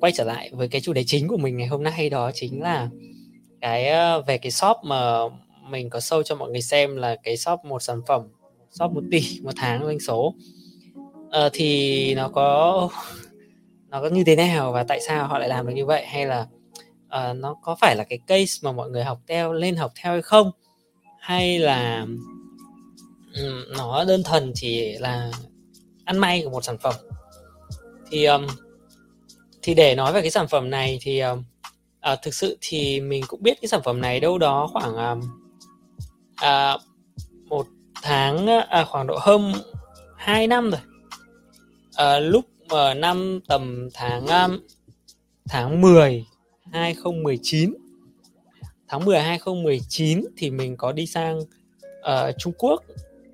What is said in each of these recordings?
quay trở lại với cái chủ đề chính của mình ngày hôm nay đó chính là cái ờ, về cái shop mà mình có sâu cho mọi người xem là cái shop một sản phẩm shop một tỷ một tháng doanh số. À, thì nó có nó có như thế nào và tại sao họ lại làm được như vậy? Hay là uh, nó có phải là cái case mà mọi người học theo lên học theo hay không? Hay là um, nó đơn thuần chỉ là ăn may của một sản phẩm? Thì um, thì để nói về cái sản phẩm này thì uh, uh, thực sự thì mình cũng biết cái sản phẩm này đâu đó khoảng um, uh, một tháng uh, khoảng độ hơn 2 năm rồi. Uh, lúc mà năm tầm tháng um, tháng 10 2019 tháng 10 2019 thì mình có đi sang uh, Trung Quốc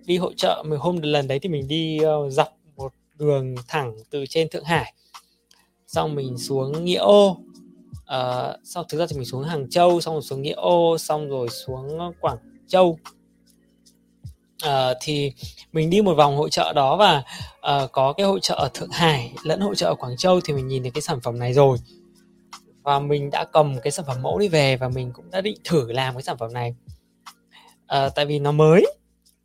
đi hỗ trợ. Mình hôm lần đấy thì mình đi uh, dọc một đường thẳng từ trên Thượng Hải xong mình xuống Nghĩa Ô. Uh, sau thực ra thì mình xuống Hàng Châu xong rồi xuống Nghĩa Ô xong rồi xuống Quảng Châu. Uh, thì mình đi một vòng hội trợ đó và uh, có cái hội trợ ở Thượng Hải lẫn hội trợ ở Quảng Châu thì mình nhìn thấy cái sản phẩm này rồi. Và mình đã cầm cái sản phẩm mẫu đi về và mình cũng đã định thử làm cái sản phẩm này. Uh, tại vì nó mới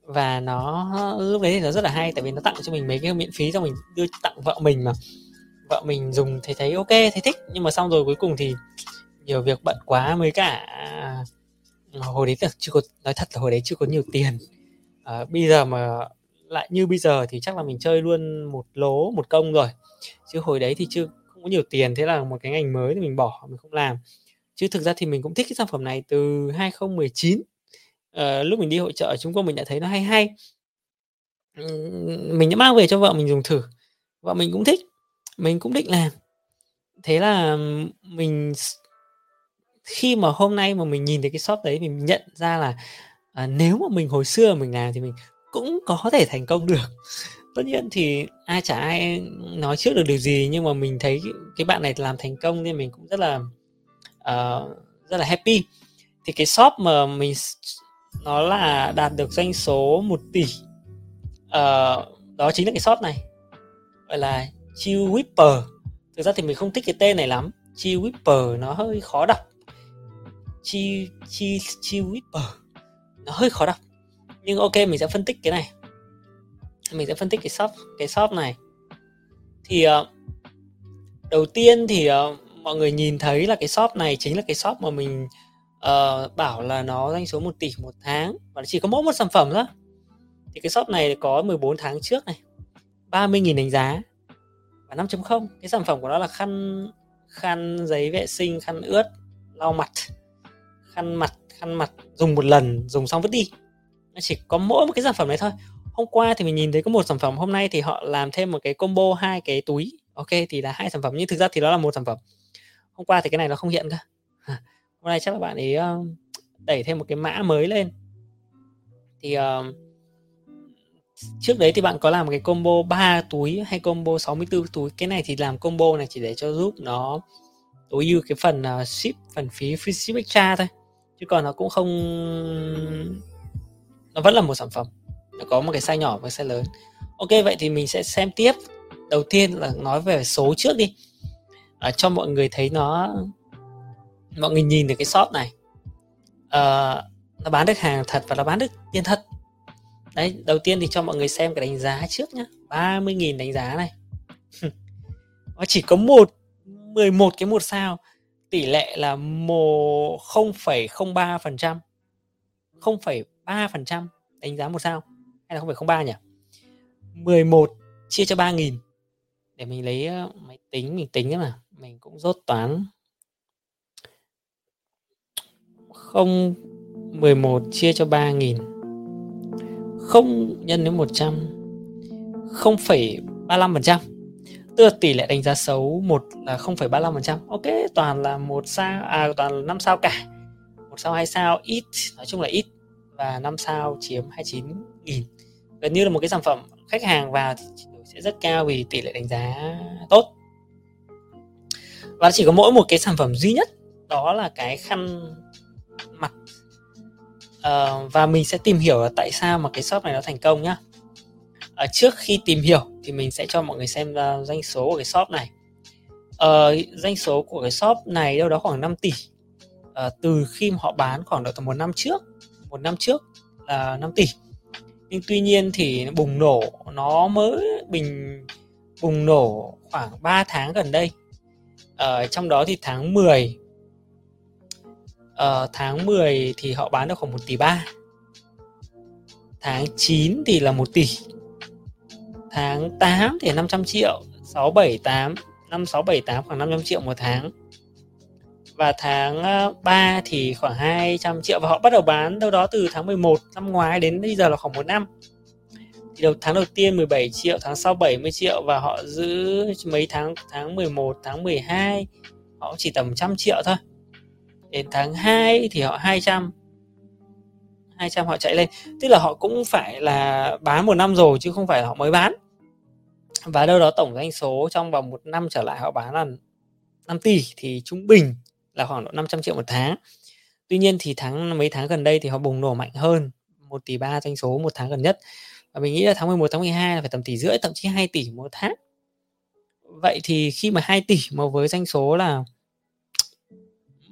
và nó lúc đấy thì nó rất là hay tại vì nó tặng cho mình mấy cái miễn phí cho mình đưa tặng vợ mình mà vợ mình dùng thấy thấy ok thấy thích. Nhưng mà xong rồi cuối cùng thì nhiều việc bận quá mới cả à, hồi đấy là chưa có nói thật là hồi đấy chưa có nhiều tiền. À, bây giờ mà lại như bây giờ thì chắc là mình chơi luôn một lố một công rồi. Chứ hồi đấy thì chưa không có nhiều tiền thế là một cái ngành mới thì mình bỏ mình không làm. Chứ thực ra thì mình cũng thích cái sản phẩm này từ 2019 à, ờ, lúc mình đi hội trợ ở Trung Quốc mình đã thấy nó hay hay. Mình đã mang về cho vợ mình dùng thử. Vợ mình cũng thích mình cũng định làm. Thế là mình khi mà hôm nay mà mình nhìn thấy cái shop đấy mình nhận ra là à, nếu mà mình hồi xưa mình làm thì mình cũng có thể thành công được. Tất nhiên thì ai chả ai nói trước được điều gì nhưng mà mình thấy cái bạn này làm thành công nên mình cũng rất là uh, rất là happy. Thì cái shop mà mình nó là đạt được doanh số 1 tỷ uh, đó chính là cái shop này. Gọi là Chi Whipper. Thực ra thì mình không thích cái tên này lắm. Chi Whipper nó hơi khó đọc. Chi Chi Chi Whipper. Nó hơi khó đọc. Nhưng ok mình sẽ phân tích cái này. Mình sẽ phân tích cái shop cái shop này. Thì uh, đầu tiên thì uh, mọi người nhìn thấy là cái shop này chính là cái shop mà mình uh, bảo là nó doanh số 1 tỷ một tháng. Và chỉ có mỗi một sản phẩm thôi. Thì cái shop này có 14 tháng trước này. 30.000 đánh giá và 5.0 cái sản phẩm của nó là khăn khăn giấy vệ sinh khăn ướt lau mặt. Khăn mặt khăn mặt dùng một lần dùng xong vứt đi. Nó chỉ có mỗi một cái sản phẩm này thôi. Hôm qua thì mình nhìn thấy có một sản phẩm hôm nay thì họ làm thêm một cái combo hai cái túi. Ok thì là hai sản phẩm nhưng thực ra thì đó là một sản phẩm. Hôm qua thì cái này nó không hiện cơ. Hôm nay chắc là bạn ấy ờ, đẩy thêm một cái mã mới lên. Thì uh, trước đấy thì bạn có làm cái combo 3 túi hay combo 64 túi? Cái này thì làm combo này chỉ để cho giúp nó tối ưu cái phần uh, ship phần phí free ship extra thôi. Chứ còn nó cũng không nó vẫn là một sản phẩm. Nó có một cái size nhỏ và size lớn. Ok vậy thì mình sẽ xem tiếp. Đầu tiên là nói về số trước đi. À, cho mọi người thấy nó mọi người nhìn được cái shop này. À, nó bán được hàng thật và nó bán được tiền thật đấy đầu tiên thì cho mọi người xem cái đánh giá trước nhá. 30.000 đánh giá này. Nó chỉ có một 11 cái một sao. Tỷ lệ là 0,03% 0,3% đánh giá một sao. Hay là 0,03 nhỉ? 11 chia cho 3.000 để mình lấy ờ, máy tính mình tính mà mình cũng rốt toán. 0 11 chia cho 3.000 không nhân đến 100 0,35% tức là tỷ lệ đánh giá xấu một là 0,35% ok toàn là một sao à toàn là 5 sao cả. Một sao hai sao ít nói chung là ít. Và 5 sao chiếm 29 nghìn. Gần như là một cái sản phẩm khách hàng vào thì sẽ rất cao vì tỷ lệ đánh giá tốt. Và chỉ có mỗi một cái sản phẩm duy nhất đó là cái khăn mặt uh, và mình sẽ tìm hiểu là tại sao mà cái shop này nó thành công nhá. Uh, trước khi tìm hiểu thì mình sẽ cho mọi người xem uh, doanh số của cái shop này. Uh, doanh số của cái shop này đâu đó khoảng 5 tỷ. Uh, từ khi mà họ bán khoảng độ tầm một năm trước một năm trước là 5 tỷ. Nhưng tuy nhiên thì bùng nổ nó mới bình bùng nổ khoảng 3 tháng gần đây. Ở uh, trong đó thì tháng 10 uh, tháng 10 thì họ bán được khoảng 1 tỷ 3 tháng 9 thì là 1 tỷ. Tháng 8 thì 500 triệu 6 7 8 5 6 7 8 khoảng 500 triệu một tháng. Và tháng ờ, 3 thì khoảng 200 triệu và họ bắt đầu bán đâu đó từ tháng 11 năm ngoái đến bây giờ là khoảng một năm. Thì đầu tháng đầu tiên 17 triệu tháng sau 70 triệu và họ giữ mấy tháng tháng 11 tháng 12 họ chỉ tầm trăm triệu thôi đến tháng 2 thì họ 200 200 họ chạy lên. Tức là họ cũng phải là bán một năm rồi chứ không phải là họ mới bán. Và đâu đó tổng doanh số trong vòng một năm trở lại họ bán là 5 tỷ thì trung bình là khoảng độ 500 triệu một tháng. Tuy nhiên thì tháng, mấy tháng gần đây thì họ bùng nổ mạnh hơn 1 tỷ 3 doanh số một tháng gần nhất. Và mình nghĩ là tháng 11 tháng 12 là phải tầm tỷ rưỡi, thậm chí 2 tỷ một tháng. Vậy thì khi mà 2 tỷ mà với doanh số là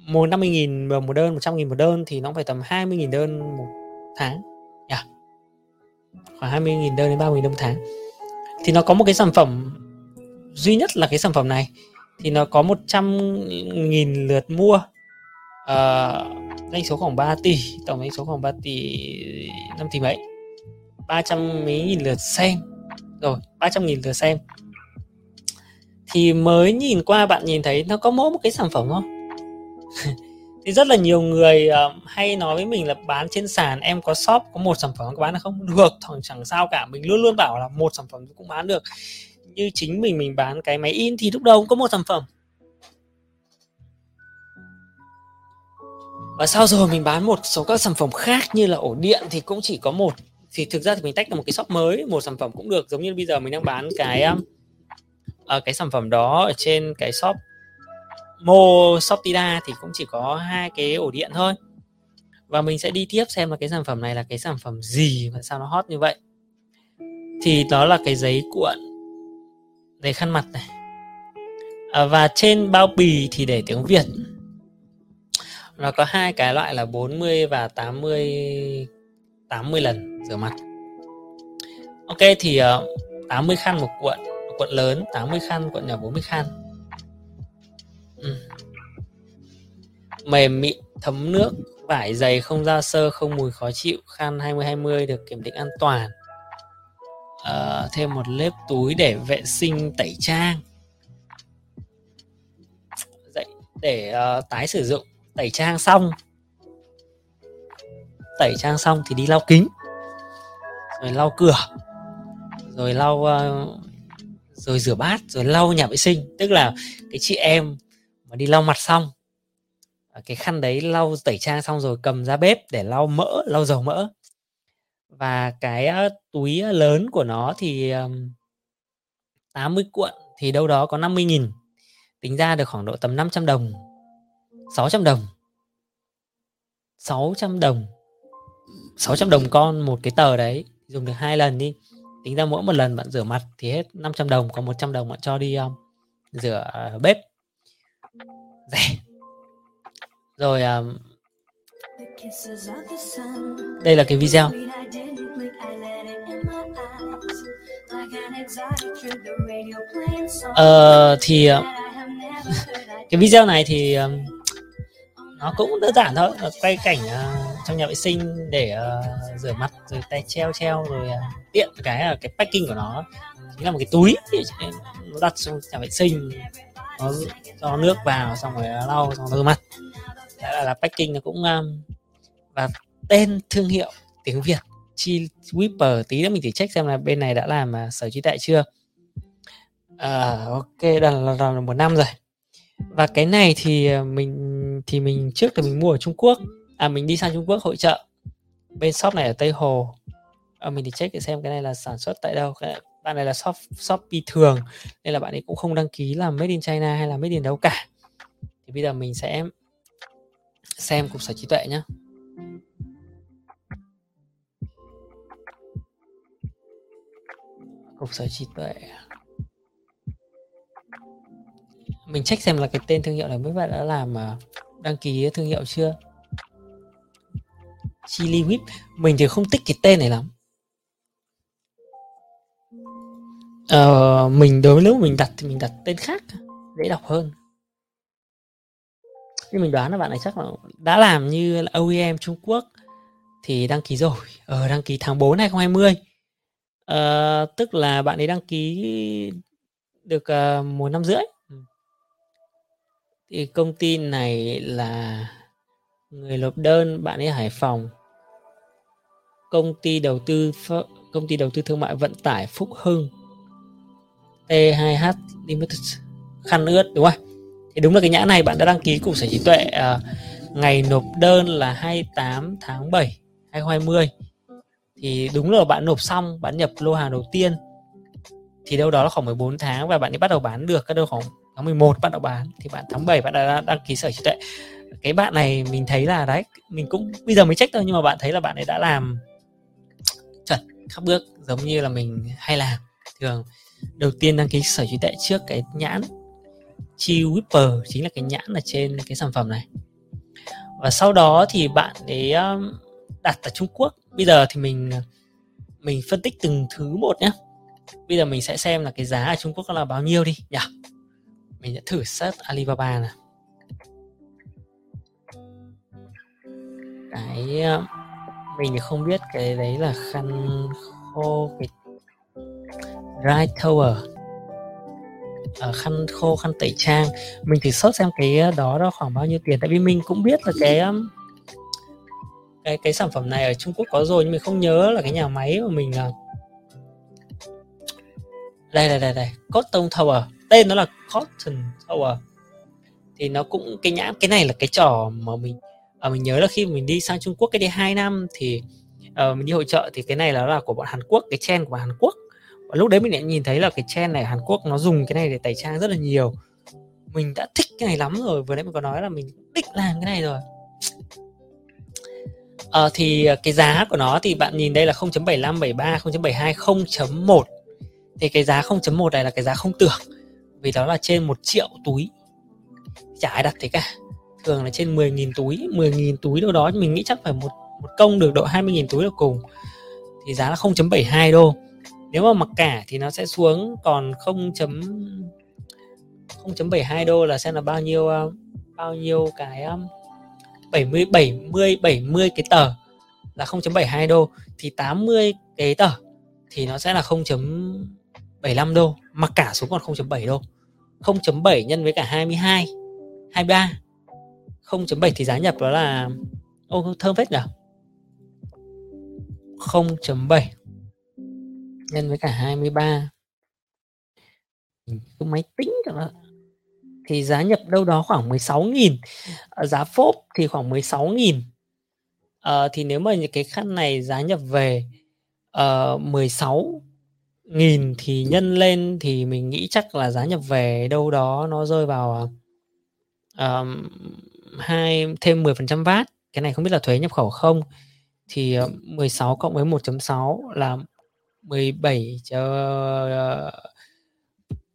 một 50 nghìn một đơn 100 nghìn một đơn thì nó phải tầm 20 nghìn đơn một tháng. Yeah. khoảng 20 nghìn đơn đến 30 nghìn đơn một tháng. Thì nó có một cái sản phẩm duy nhất là cái sản phẩm này. Thì nó có 100 nghìn lượt mua uh, doanh số khoảng 3 tỷ tổng doanh số khoảng 3 tỷ 5 tỷ mấy. 300 mấy nghìn lượt xem. Rồi 300 nghìn lượt xem. Thì mới nhìn qua bạn nhìn thấy nó có mỗi một cái sản phẩm không? thì rất là nhiều người uh, hay nói với mình là bán trên sàn em có shop có một sản phẩm có bán được không? Được thằng chẳng sao cả mình luôn luôn bảo là một sản phẩm cũng bán được. Như chính mình mình bán cái máy in thì lúc đầu cũng có một sản phẩm. Và sau rồi mình bán một số các sản phẩm khác như là ổ điện thì cũng chỉ có một thì thực ra thì mình tách được một cái shop mới một sản phẩm cũng được. Giống như bây giờ mình đang bán cái uh, cái sản phẩm đó ở trên cái shop Mo Shoptida thì cũng chỉ có hai cái ổ điện thôi. Và mình sẽ đi tiếp xem là cái sản phẩm này là cái sản phẩm gì và sao nó hot như vậy. Thì đó là cái giấy cuộn giấy khăn mặt này. À, và trên bao bì thì để tiếng Việt. Nó có hai cái loại là 40 và 80 80 lần rửa mặt. Ok thì ờ, uh, 80 khăn một cuộn một cuộn lớn 80 khăn cuộn nhỏ 40 khăn. Mềm mịn thấm nước vải dày không da sơ không mùi khó chịu khăn 2020 được kiểm định an toàn. Uh, thêm một lớp túi để vệ sinh tẩy trang. Dậy, để uh, tái sử dụng. Tẩy trang xong. Tẩy trang xong thì đi lau kính. Rồi lau cửa. Rồi lau uh, rồi rửa bát rồi lau nhà vệ sinh. Tức là cái chị em mà đi lau mặt xong Ờ, cái khăn đấy lau tẩy trang xong rồi cầm ra bếp để lau mỡ lau dầu mỡ. Và cái túi lớn của nó thì 80 cuộn thì đâu đó có 50 nghìn. Tính ra được khoảng độ tầm 500 đồng 600 đồng. 600 đồng. 600 đồng con một cái tờ đấy dùng được hai lần đi. Tính ra mỗi một lần bạn rửa mặt thì hết 500 đồng còn 100 đồng bạn cho đi um, rửa ờ, bếp. Rẻ rồi um, đây là cái video. Ờ, thì uh, cái video này thì um, nó cũng đơn giản thôi. Quay cảnh uh, trong nhà vệ sinh để uh, rửa mặt rồi tay treo treo rồi uh, tiện cái uh, cái packing của nó chính là một cái túi. Nó đặt trong nhà vệ sinh nó cho nước vào xong rồi lau xong rồi rửa mặt Dạ, là, là packing nó cũng um, và tên thương hiệu tiếng Việt chi Whisper tí nữa mình thì check xem là bên này đã làm uh, sở trí tuệ chưa. À, ok là, là, là một năm rồi. Và cái này thì à, mình thì mình trước thì mình mua ở Trung Quốc à mình đi sang Trung Quốc hội trợ bên shop này ở Tây Hồ. À, mình thì check để xem cái này là sản xuất tại đâu cái bạn này là shop shopee thường nên là bạn ấy cũng không đăng ký là made in China hay là made in đâu cả. Thì bây giờ mình sẽ xem cục sở trí tuệ nhé cục sở trí tuệ. Mình check xem là cái tên thương hiệu này mấy bạn đã làm đăng ký thương hiệu chưa? Chili whip. Mình thì không thích cái tên này lắm. Ờ, mình đối với nếu mình đặt thì mình đặt tên khác dễ đọc hơn nhưng mình đoán là bạn này chắc là đã làm như là OEM Trung Quốc thì đăng ký rồi. Ờ, đăng ký tháng 4 2020 ờ, tức là bạn ấy đăng ký được uh, một năm rưỡi. Ừ. Thì công ty này là người nộp đơn bạn ấy Hải Phòng. Công ty đầu tư công ty đầu tư thương mại vận tải Phúc Hưng T2H Limited khăn ướt đúng không? Thì đúng là cái nhãn này bạn đã đăng ký cục sở trí tuệ uh, ngày nộp đơn là 28 tháng 7 2020 thì đúng là bạn nộp xong bạn nhập lô hàng đầu tiên thì đâu đó là khoảng 14 tháng và bạn ấy bắt đầu bán được các đâu khoảng tháng 11 bắt đầu bán. Thì bạn tháng 7 bạn đã đăng ký sở trí tuệ. Cái bạn này mình thấy là đấy mình cũng bây giờ mới check thôi nhưng mà bạn thấy là bạn ấy đã làm chuẩn các bước giống như là mình hay làm. Thường đầu tiên đăng ký sở trí tuệ trước cái nhãn chi Whipper chính là cái nhãn ở trên cái sản phẩm này. Và sau đó thì bạn ấy um, đặt ở Trung Quốc. Bây giờ thì mình mình phân tích từng thứ một nhé. Bây giờ mình sẽ xem là cái giá ở Trung Quốc là bao nhiêu đi. Nhỉ? Mình sẽ thử search Alibaba này cái um, mình thì không biết cái đấy là khăn khô cái dry tower uh, khăn khô khăn tẩy trang. Mình thử search xem cái ờ, đó đó khoảng bao nhiêu tiền. Tại vì mình cũng biết là cái cái cái sản phẩm này ở Trung Quốc có rồi nhưng mình không nhớ là cái nhà máy mà mình uh... đây đây đây đây Cotton Tower. Tên nó là Cotton Tower. Thì nó cũng cái nhãn cái này là cái trò mà mình à, mình nhớ là khi mình đi sang Trung Quốc cái đi hai năm thì uh, mình đi hội trợ thì cái này là là của bọn Hàn Quốc cái chen của Hàn Quốc và lúc đấy mình lại nhìn thấy là cái trend này Hàn Quốc nó dùng cái này để tẩy trang rất là nhiều. Mình đã thích cái này lắm rồi vừa nãy mình có nói là mình thích làm cái này rồi. À, thì cái giá của nó thì bạn nhìn đây là 0.75 73 0.72 0.1 thì cái giá 0.1 này là cái giá không tưởng vì đó là trên một triệu túi. Chả ai đặt thế cả. Thường là trên 10.000 túi 10.000 túi đâu đó mình nghĩ chắc phải một một công được độ 20.000 túi là cùng. Thì giá là 0.72 đô nếu mà mặc cả thì nó sẽ xuống, còn 0. 0.72 đô là xem là bao nhiêu um, bao nhiêu cái 70 70 70 cái tờ là 0.72 đô. Thì 80 cái tờ thì nó sẽ là 0.75 đô, mặc cả xuống còn 0.7 đô. 0.7 nhân với cả 22 23 0.7 thì giá nhập đó là, ô, thơm phết nhỉ 0.7 nhân với cả 23 cứ máy tính cho nó thì giá nhập đâu đó khoảng 16.000 à, ờ, giá phốp thì khoảng 16.000 à, ờ, thì nếu mà những cái khăn này giá nhập về ờ, uh, 16 nghìn thì nhân lên thì mình nghĩ chắc là giá nhập về đâu đó nó rơi vào uh, hai thêm 10% VAT cái này không biết là thuế nhập khẩu không. Thì 16 cộng với 1.6 là 17 cho ờ,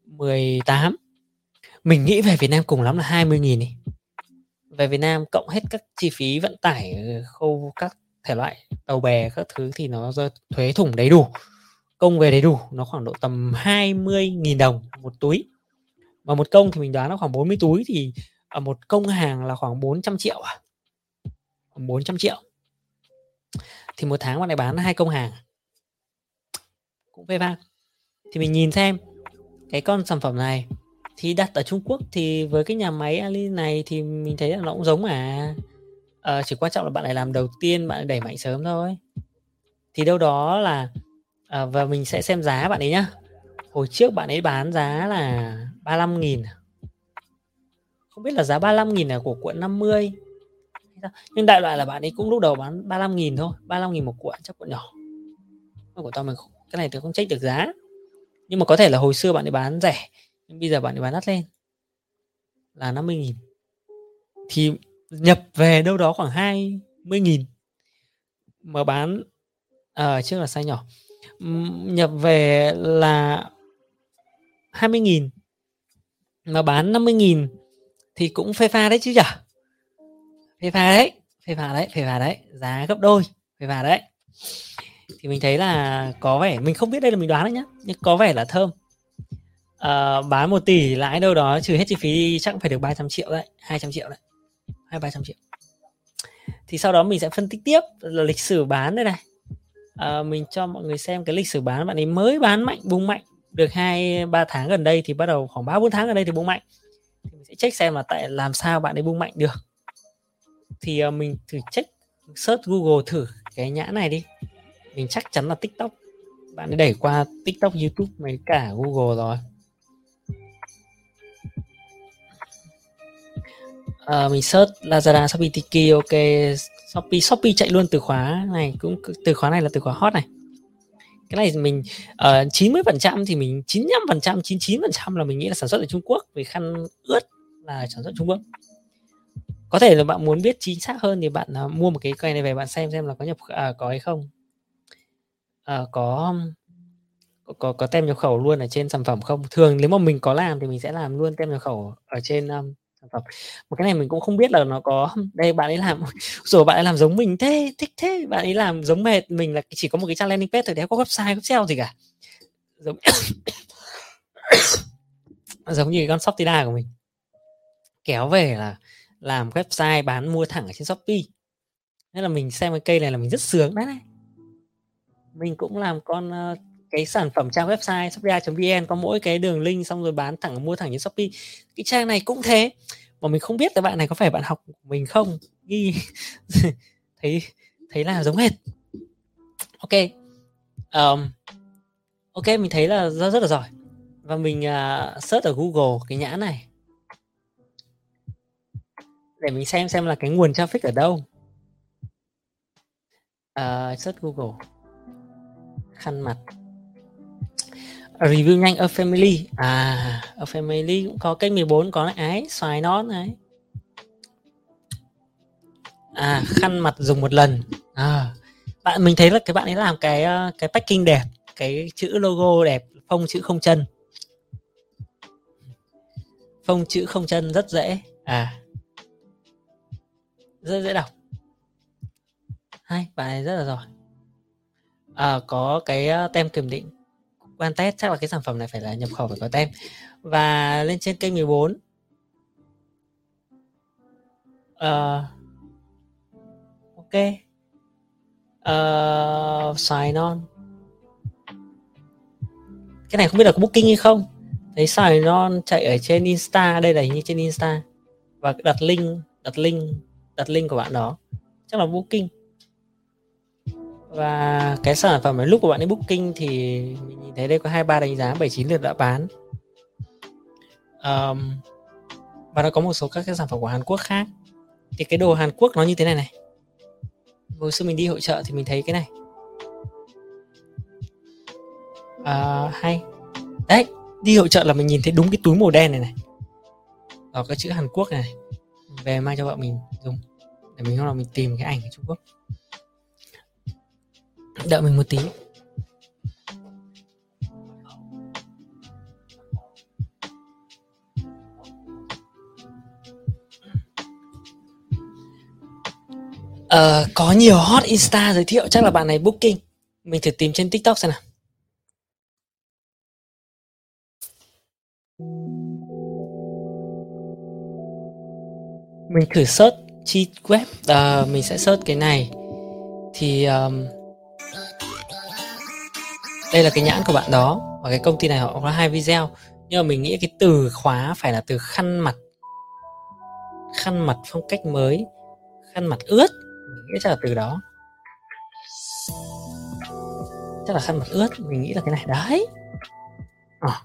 18 mình nghĩ về Việt Nam cùng lắm là 20 nghìn đi. Về Việt Nam cộng hết các chi phí vận tải ờ, khâu các thể loại, tàu bè các thứ thì nó do thuế thủng đầy đủ. Công về đầy đủ, nó khoảng độ tầm 20.000 đồng một túi. Mà một công thì mình đoán nó khoảng 40 túi thì ở một công hàng là khoảng 400 triệu à? 400 triệu. Thì một tháng bạn này bán hai công hàng à? Cũng về vang thì mình nhìn xem cái con sản phẩm này thì đặt ở Trung Quốc thì với cái nhà máy Ali này thì mình thấy là nó cũng giống mà à, ờ, chỉ quan trọng là bạn này làm đầu tiên bạn đẩy mạnh sớm thôi. Thì đâu đó là à, và mình sẽ xem giá bạn ấy nhá. Hồi trước bạn ấy bán giá là 35 nghìn. Không biết là giá 35 nghìn là của cuộn 50 nhưng đại loại là bạn ấy cũng lúc đầu bán 35 nghìn thôi 35 nghìn một cuộn chắc cuộn nhỏ. Của tao mình cái này tôi không check được giá. Nhưng mà có thể là hồi xưa bạn ấy bán rẻ nhưng bây giờ bạn ấy bán đắt lên. Là 50 nghìn. Thì nhập về đâu đó khoảng 20 nghìn. Mà bán ở à, trước là size nhỏ. Nhập về là 20 nghìn. Mà bán 50.000 thì cũng phê pha đấy chứ nhở phê pha đấy phê pha đấy phê pha đấy. Giá gấp đôi phê pha đấy thì mình thấy là có vẻ mình không biết đây là mình đoán đấy nhá nhưng có vẻ là thơm. À, bán một tỷ lãi đâu đó trừ hết chi phí chắc phải được 300 triệu đấy 200 triệu đấy. Hai ba trăm triệu. Thì sau đó mình sẽ phân tích tiếp là lịch sử bán đây này. À, mình cho mọi người xem cái lịch sử bán bạn ấy mới bán mạnh bung mạnh. Được hai ba tháng gần đây thì bắt đầu khoảng ba bốn tháng gần đây thì bung mạnh. Thì mình sẽ check xem là tại làm sao bạn ấy bung mạnh được. Thì uh, mình thử check search Google thử cái nhãn này đi mình chắc chắn là TikTok. Bạn ấy đẩy qua TikTok YouTube với cả Google rồi. À, mình search Lazada Shopee Tiki ok. Shopee Shopee chạy luôn từ khóa này cũng từ khóa này là từ khóa hot này. Cái này mình ờ, chín mươi phần trăm thì mình 95 phần trăm 99 phần trăm là mình nghĩ là sản xuất ở Trung Quốc. Vì khăn ướt là sản xuất Trung Quốc. Có thể là bạn muốn biết chính xác hơn thì bạn uh, mua một cái cây này về bạn xem xem là có nhập uh, có hay không uh, có có có tem nhập khẩu luôn ở trên sản phẩm không? Thường nếu mà mình có làm thì mình sẽ làm luôn tem nhập khẩu ở trên um, sản phẩm. Một cái này mình cũng không biết là nó có đây bạn ấy làm rồi bạn ấy làm giống mình thế thích thế bạn ấy làm giống mệt mình là chỉ có một cái trang landing page thôi đéo có website có sale gì cả. Giống giống như con shoptida của mình. Kéo về là làm website bán mua thẳng ở trên shopee. Nên là mình xem cái cây này là mình rất sướng đấy này mình cũng làm con uh, cái sản phẩm trang website shopee.vn có mỗi cái đường link xong rồi bán thẳng mua thẳng trên shopee. Cái trang này cũng thế mà mình không biết là bạn này có phải bạn học của mình không? Ghi thấy thấy là giống hệt. Ok um, ok mình thấy là rất rất là giỏi. Và mình uh, search ở google cái nhãn này. Để mình xem xem là cái nguồn traffic ở đâu. Uh, search google khăn mặt. Review nhanh ở family. À ở family cũng có kênh 14 có này ái, xoài nón này à khăn mặt dùng một lần. À bạn, mình thấy là cái bạn ấy làm cái ờ, cái packing đẹp, cái chữ logo đẹp, phông chữ không chân. Phông chữ không chân rất dễ. À rất dễ đọc. Hay, bạn ấy rất là giỏi à, có cái ờ, tem kiểm định quan test chắc là cái sản phẩm này phải là nhập khẩu phải có tem. Và lên trên kênh 14 à, ờ, ok. Ờ, uh, sign on cái này không biết là có booking hay không. Thấy sign on chạy ở trên insta đây là như trên insta. Và đặt link đặt link đặt link của bạn đó. Chắc là booking và cái sản phẩm này lúc của bạn ấy booking thì mình nhìn thấy đây có hai ba đánh giá 79 lượt đã bán. Um, và nó có một số các cái sản phẩm của Hàn Quốc khác. Thì cái đồ Hàn Quốc nó như thế này này. Hồi xưa mình đi hội trợ thì mình thấy cái này. À, hay. Đấy đi hội trợ là mình nhìn thấy đúng cái túi màu đen này này. Có cái chữ Hàn Quốc này về mang cho vợ mình dùng. Để mình hôm nào mình tìm cái ảnh ở Trung Quốc đợi mình một tí. Uh, có nhiều hot insta giới thiệu chắc là bạn này booking. Mình thử tìm trên tiktok xem nào. Mình thử search chi web. Uh, mình sẽ search cái này. Thì um, đây là cái nhãn của bạn đó và cái công ty này họ có hai video. Nhưng mà mình nghĩ cái từ khóa phải là từ khăn mặt. Khăn mặt phong cách mới. Khăn mặt ướt. Mình nghĩ chắc là từ đó. Chắc là khăn mặt ướt. Mình nghĩ là cái này. Đấy. À,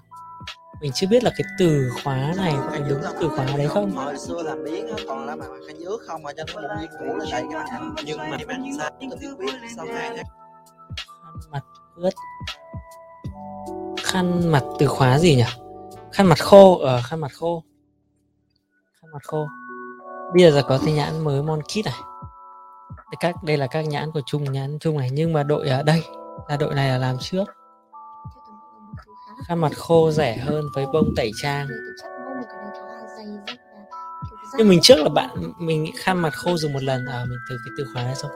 mình chưa biết là cái từ khóa này có phải đúng từ khóa đấy không? Hồi xưa làm biến còn là bằng khăn dứa không? Mà cho nó một viên cũ lên đây các bạn nhưng mà bạn sao biết sao hai khăn mặt ướt. Khăn mặt từ khóa gì nhỉ? Khăn mặt khô ở ờ, khăn mặt khô. Khăn mặt khô. Bây giờ có cái nhãn mới mon kit này. Các đây là các nhãn của chung nhãn chung này. Nhưng mà đội ở đây là đội này là làm trước. Khăn mặt khô rẻ hơn với bông tẩy trang. Nhưng mình trước là bạn mình nghĩ khăn mặt khô dùng một lần. À mình thử cái từ khóa này xong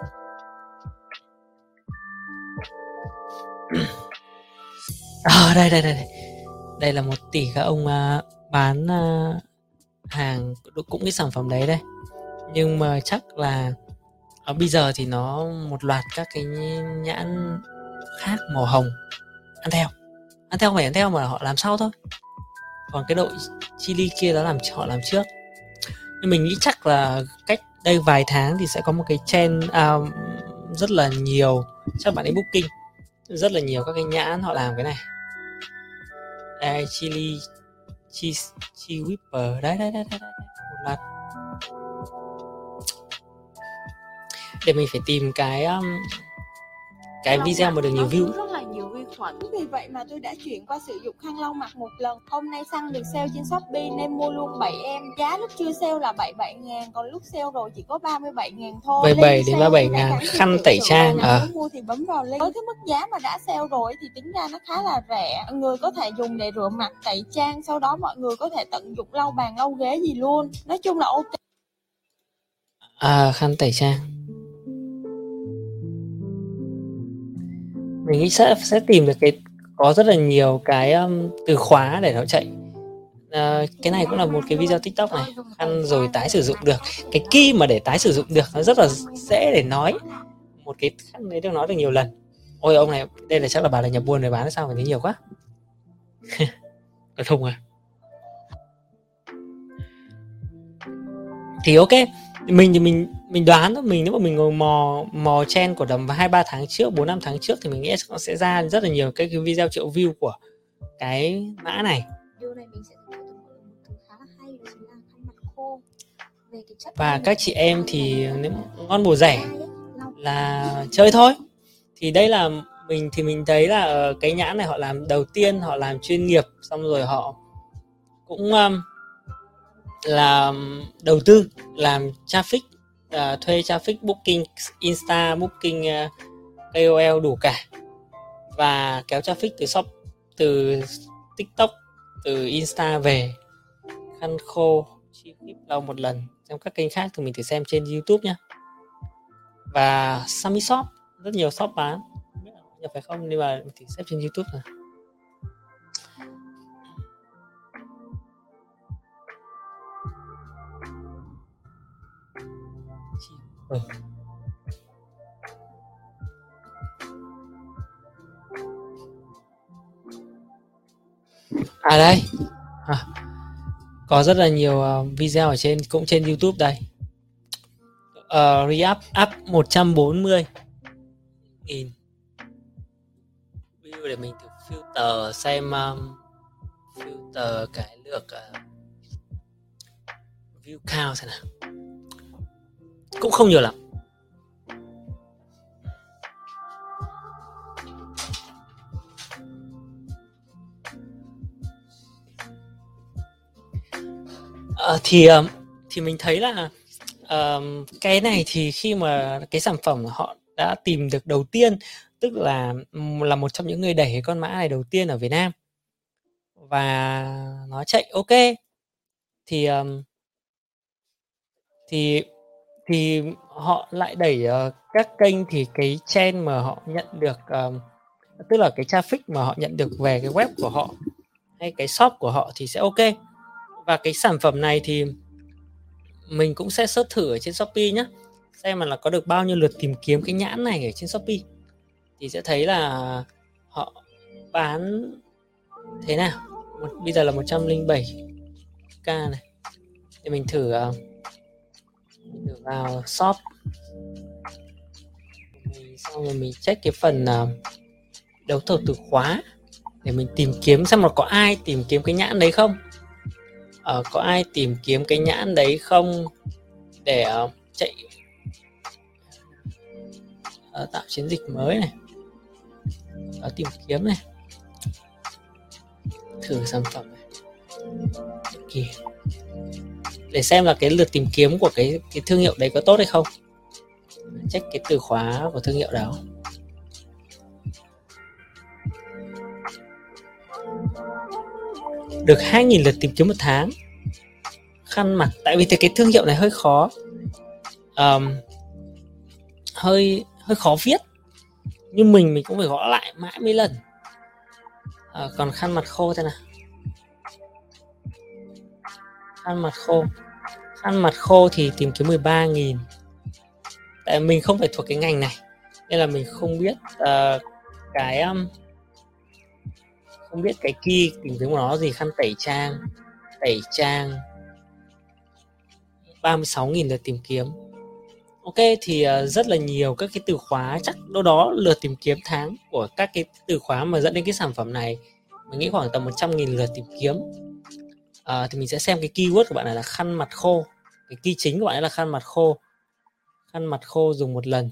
à, đây đây đây đây. Đây là một tỷ các ông uh, bán uh, hàng cũng cái sản phẩm đấy đây. Nhưng mà chắc là ở bây giờ thì nó một loạt các cái nhãn khác màu hồng. Ăn theo. Ăn theo phải ăn theo mà họ làm sau thôi. Còn cái đội chili kia đó làm họ làm trước. Nhưng mình nghĩ chắc là cách đây vài tháng thì sẽ có một cái trend uh, rất là nhiều. Chắc bạn ấy booking rất là nhiều các cái nhãn họ làm cái này. Đây chili cheese chi whipper. Đấy đấy đấy đấy, một loạt. Để mình phải tìm cái um, cái video mà được nhiều view khuẩn vì vậy mà tôi đã chuyển qua sử dụng khăn lau mặt một lần. Hôm nay xăng được sale trên shopee nên mua luôn 7 em. Giá lúc chưa sale là 77 ngàn còn lúc sale rồi chỉ có 37 ngàn thôi. 77 đến 37 ngàn. khăn tẩy trang à. mua thì bấm vào link. Với cái mức giá mà đã sale rồi thì tính ra nó khá là rẻ. Người có thể dùng để rửa mặt tẩy trang sau đó mọi người có thể tận dụng lau bàn lau ghế gì luôn. Nói chung là ok. À khăn tẩy trang mình nghĩ sẽ sẽ tìm được cái có rất là nhiều cái um, từ khóa để nó chạy. Uh, cái này cũng là một cái video tiktok này ăn rồi tái sử dụng được. Cái key mà để tái sử dụng được nó rất là dễ để nói. Một cái khăn đấy được nói được nhiều lần. Ôi ông này đây là chắc là bà là nhà buôn để bán sao mà thấy nhiều quá. Không à? Thì ok mình thì mình mình đoán thôi mình nếu mà mình ngồi mò mò chen của tầm hai ba tháng trước bốn năm tháng trước thì mình nghĩ nó sẽ ra rất là nhiều cái, cái video triệu view của cái mã này. Và các chị em thì nếu ngon bổ rẻ là chơi thôi. Thì đây là mình thì mình thấy là ờ, cái nhãn này họ làm đầu tiên họ làm chuyên nghiệp xong rồi họ cũng um, là đầu tư làm traffic uh, thuê traffic booking insta booking ờ, uh, KOL đủ cả. Và kéo traffic từ shop từ tiktok từ insta về. Khăn khô chi clip lau một lần. Xem các kênh khác thì mình thử xem trên youtube nhé và Sammy Shop rất nhiều shop bán. Nhập phải không nhưng mà mình thử xem trên youtube này ừ. à đây. À, có rất là nhiều à, video ở trên cũng trên YouTube đây. Uh, Reup up 140 nghìn. View để mình thử filter xem um, filter cái lượt uh, à, view count xem nào cũng không nhiều lắm. À, thì ờ, thì mình thấy là um, cái này thì khi mà cái sản phẩm họ đã tìm được đầu tiên tức là là một trong những người đẩy con mã này đầu tiên ở Việt Nam. Và nó chạy ok. Thì um, thì thì họ lại đẩy uh, các kênh thì cái trend mà họ nhận được um, tức là cái traffic mà họ nhận được về cái web của họ hay cái shop của họ thì sẽ ok. Và cái sản phẩm này thì mình cũng sẽ search thử ở trên shopee nhé xem mà là có được bao nhiêu lượt tìm kiếm cái nhãn này ở trên shopee. Thì sẽ thấy là họ bán thế nào? Một, bây giờ là 107 k này. Thì mình thử uh, thử vào shop. Mình xong rồi mình check cái phần uh, đấu thầu từ khóa để mình tìm kiếm xem là có ai tìm kiếm cái nhãn đấy không. Uh, có ai tìm kiếm cái nhãn đấy không để uh, chạy uh, tạo chiến dịch mới này. Uh, tìm kiếm này. Thử sản phẩm này. Kìa để xem là cái lượt tìm kiếm của cái cái thương hiệu đấy có tốt hay không. Check cái từ khóa của thương hiệu đó. Được 2.000 lượt tìm kiếm một tháng. Khăn mặt tại vì thì cái thương hiệu này hơi khó. Um, hơi hơi khó viết. Nhưng mình mình cũng phải gõ lại mãi mấy lần. À, còn khăn mặt khô thế nào? Khăn mặt khô. Khăn mặt khô thì tìm kiếm 13.000 tại mình không phải thuộc cái ngành này nên là mình không biết uh, cái um, không biết cái key tìm kiếm của nó gì. Khăn tẩy trang tẩy trang. 36.000 lượt tìm kiếm. Ok thì uh, rất là nhiều các cái từ khóa chắc đâu đó lượt tìm kiếm tháng của các cái từ khóa mà dẫn đến cái sản phẩm này. Mình nghĩ khoảng tầm 100.000 lượt tìm kiếm à, thì mình sẽ xem cái keyword của bạn này là khăn mặt khô. Cái key chính của bạn ấy là khăn mặt khô. Khăn mặt khô dùng một lần.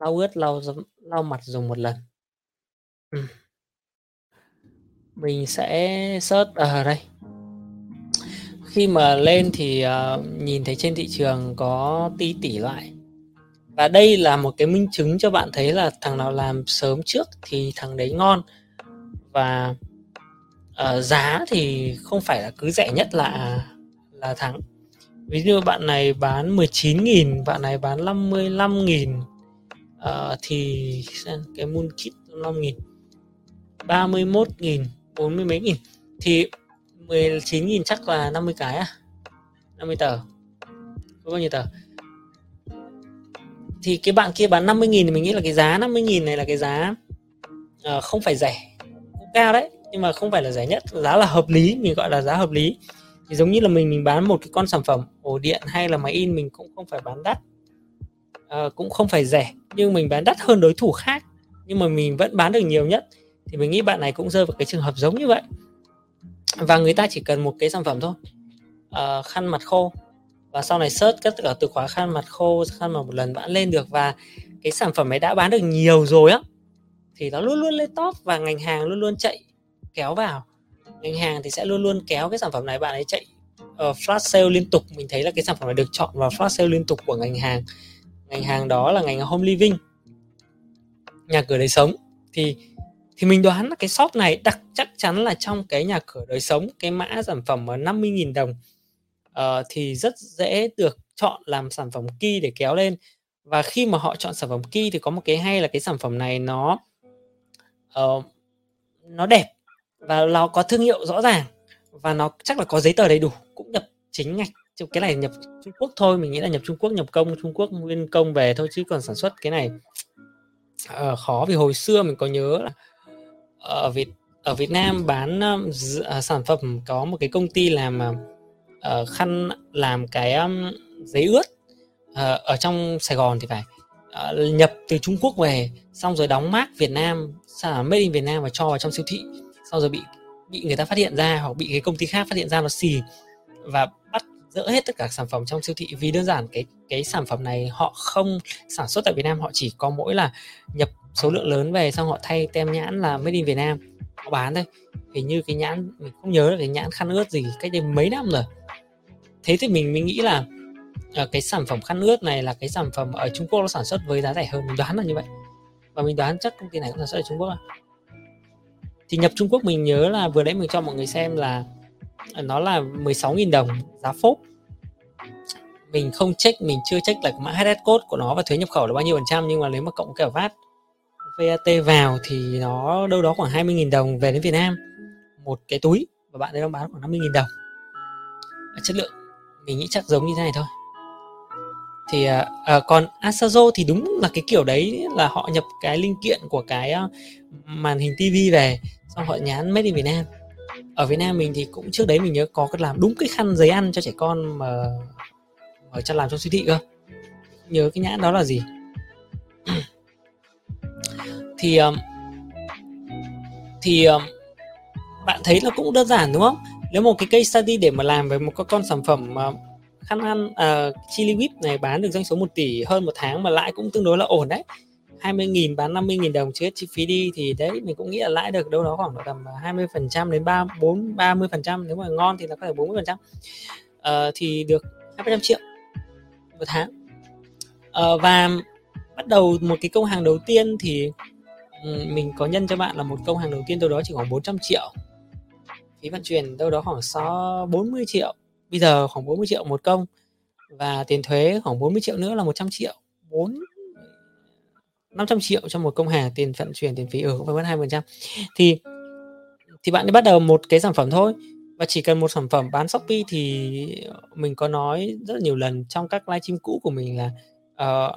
Lau ướt lau lau mặt dùng một lần. Ừ. mình sẽ search ở à, đây. Khi mà lên thì uh, nhìn thấy trên thị trường có tí tỷ loại. Và đây là một cái minh chứng cho bạn thấy là thằng nào làm sớm trước thì thằng đấy ngon. Và uh, giá thì không phải là cứ rẻ nhất là là thắng. Ví dụ bạn này bán 19.000 bạn này bán 55.000 uh, ờ, thì xem cái moon kit 5.000 31.000 40 mấy nghìn. Thì 19.000 chắc là 50 cái à 50 tờ. Có bao nhiêu tờ? Thì cái bạn kia bán 50.000 thì mình nghĩ là cái giá 50.000 này là cái giá uh, không phải rẻ cũng cao đấy nhưng mà không phải là rẻ nhất giá là hợp lý mình gọi là giá hợp lý. Thì giống như là mình mình bán một cái con sản phẩm ổ điện hay là máy in mình cũng không phải bán đắt. À, cũng không phải rẻ nhưng mình bán đắt hơn đối thủ khác. Nhưng mà mình vẫn bán được nhiều nhất. Thì mình nghĩ bạn này cũng rơi vào cái trường hợp giống như vậy. Và người ta chỉ cần một cái sản phẩm thôi. À, khăn mặt khô. Và sau này search tất cả từ khóa khăn mặt khô khăn mặt một lần bạn lên được và cái sản phẩm ấy đã bán được nhiều rồi á thì nó luôn luôn lên top và ngành hàng luôn luôn chạy kéo vào ngành hàng thì sẽ luôn luôn kéo cái sản phẩm này bạn ấy chạy uh, flash sale liên tục. Mình thấy là cái sản phẩm này được chọn vào flash sale liên tục của ngành hàng. Ngành hàng đó là ngành home living nhà cửa đời sống. Thì thì mình đoán là cái shop này đặc chắc chắn là trong cái nhà cửa đời sống cái mã sản phẩm ở 50.000 đồng uh, thì rất dễ được chọn làm sản phẩm key để kéo lên. Và khi mà họ chọn sản phẩm key thì có một cái hay là cái sản phẩm này nó uh, nó đẹp và nó có thương hiệu rõ ràng. Và nó chắc là có giấy tờ đầy đủ cũng nhập chính ngạch. Chứ cái này nhập Trung Quốc thôi mình nghĩ là nhập Trung Quốc nhập công Trung Quốc nguyên công về thôi chứ còn sản xuất cái này uh, khó. Vì hồi xưa mình có nhớ là ở Việt ở Việt Nam bán uh, sản phẩm có một cái công ty làm uh, khăn làm cái um, giấy ướt uh, ở trong Sài Gòn thì phải. Uh, nhập từ Trung Quốc về xong rồi đóng mát Việt Nam sản phẩm made in Việt Nam và cho vào trong siêu thị sau rồi bị bị người ta phát hiện ra hoặc bị cái công ty khác phát hiện ra nó xì và bắt dỡ hết tất cả sản phẩm trong siêu thị. Vì đơn giản cái cái sản phẩm này họ không sản xuất tại Việt Nam, họ chỉ có mỗi là nhập số lượng lớn về xong họ thay tem nhãn là made in Việt Nam, họ bán thôi. Hình như cái nhãn, mình không nhớ là cái nhãn khăn ướt gì, cách đây mấy năm rồi. Thế thì mình mình nghĩ là à, cái sản phẩm khăn ướt này là cái sản phẩm ở Trung Quốc nó sản xuất với giá rẻ hơn. Mình đoán là như vậy. Và mình đoán chắc công ty này cũng sản xuất ở Trung Quốc à? Thì nhập Trung Quốc mình nhớ là vừa nãy mình cho mọi người xem là nó là 16.000 đồng giá phốp mình không check, mình chưa check là mã HS code của nó và thuế nhập khẩu là bao nhiêu phần trăm, nhưng mà nếu mà cộng cả VAT VAT vào thì nó đâu đó khoảng 20.000 đồng về đến Việt Nam. Một cái túi, và bạn ấy đang bán khoảng 50.000 đồng. Chất lượng, mình nghĩ chắc giống như thế này thôi thì à, à, còn Asazo thì đúng là cái kiểu đấy là họ nhập cái linh kiện của cái uh, màn hình TV về xong họ nhán made in Việt Nam ở Việt Nam mình thì cũng trước đấy mình nhớ có cái làm đúng cái khăn giấy ăn cho trẻ con mà ở cho làm trong siêu thị cơ. Nhớ cái nhãn đó là gì? Thì um, thì um, bạn thấy là cũng đơn giản đúng không? Nếu một cái case study để mà làm về một cái con sản phẩm uh, khăn ăn uh, chili whip này bán được doanh số 1 tỷ hơn một tháng mà lãi cũng tương đối là ổn đấy. 20.000 bán 50.000 đồng chưa chi phí đi thì đấy mình cũng nghĩ là lãi được đâu đó khoảng tầm 20% đến 3 4 30% nếu mà ngon thì là có thể 40% uh, ờ, thì được 200 triệu một tháng. Uh, và bắt đầu một cái công hàng đầu tiên thì um, mình có nhân cho bạn là một công hàng đầu tiên đâu đó chỉ khoảng 400 triệu. Phí vận chuyển đâu đó khoảng 6 40 triệu bây giờ khoảng 40 triệu một công và tiền thuế khoảng 40 triệu nữa là 100 triệu 4 500 triệu cho một công hàng tiền vận chuyển tiền phí ở vẫn hai phần trăm. Thì thì bạn đi bắt đầu một cái sản phẩm thôi và chỉ cần một sản phẩm bán Shopee thì mình có nói rất là nhiều lần trong các livestream cũ của mình là uh,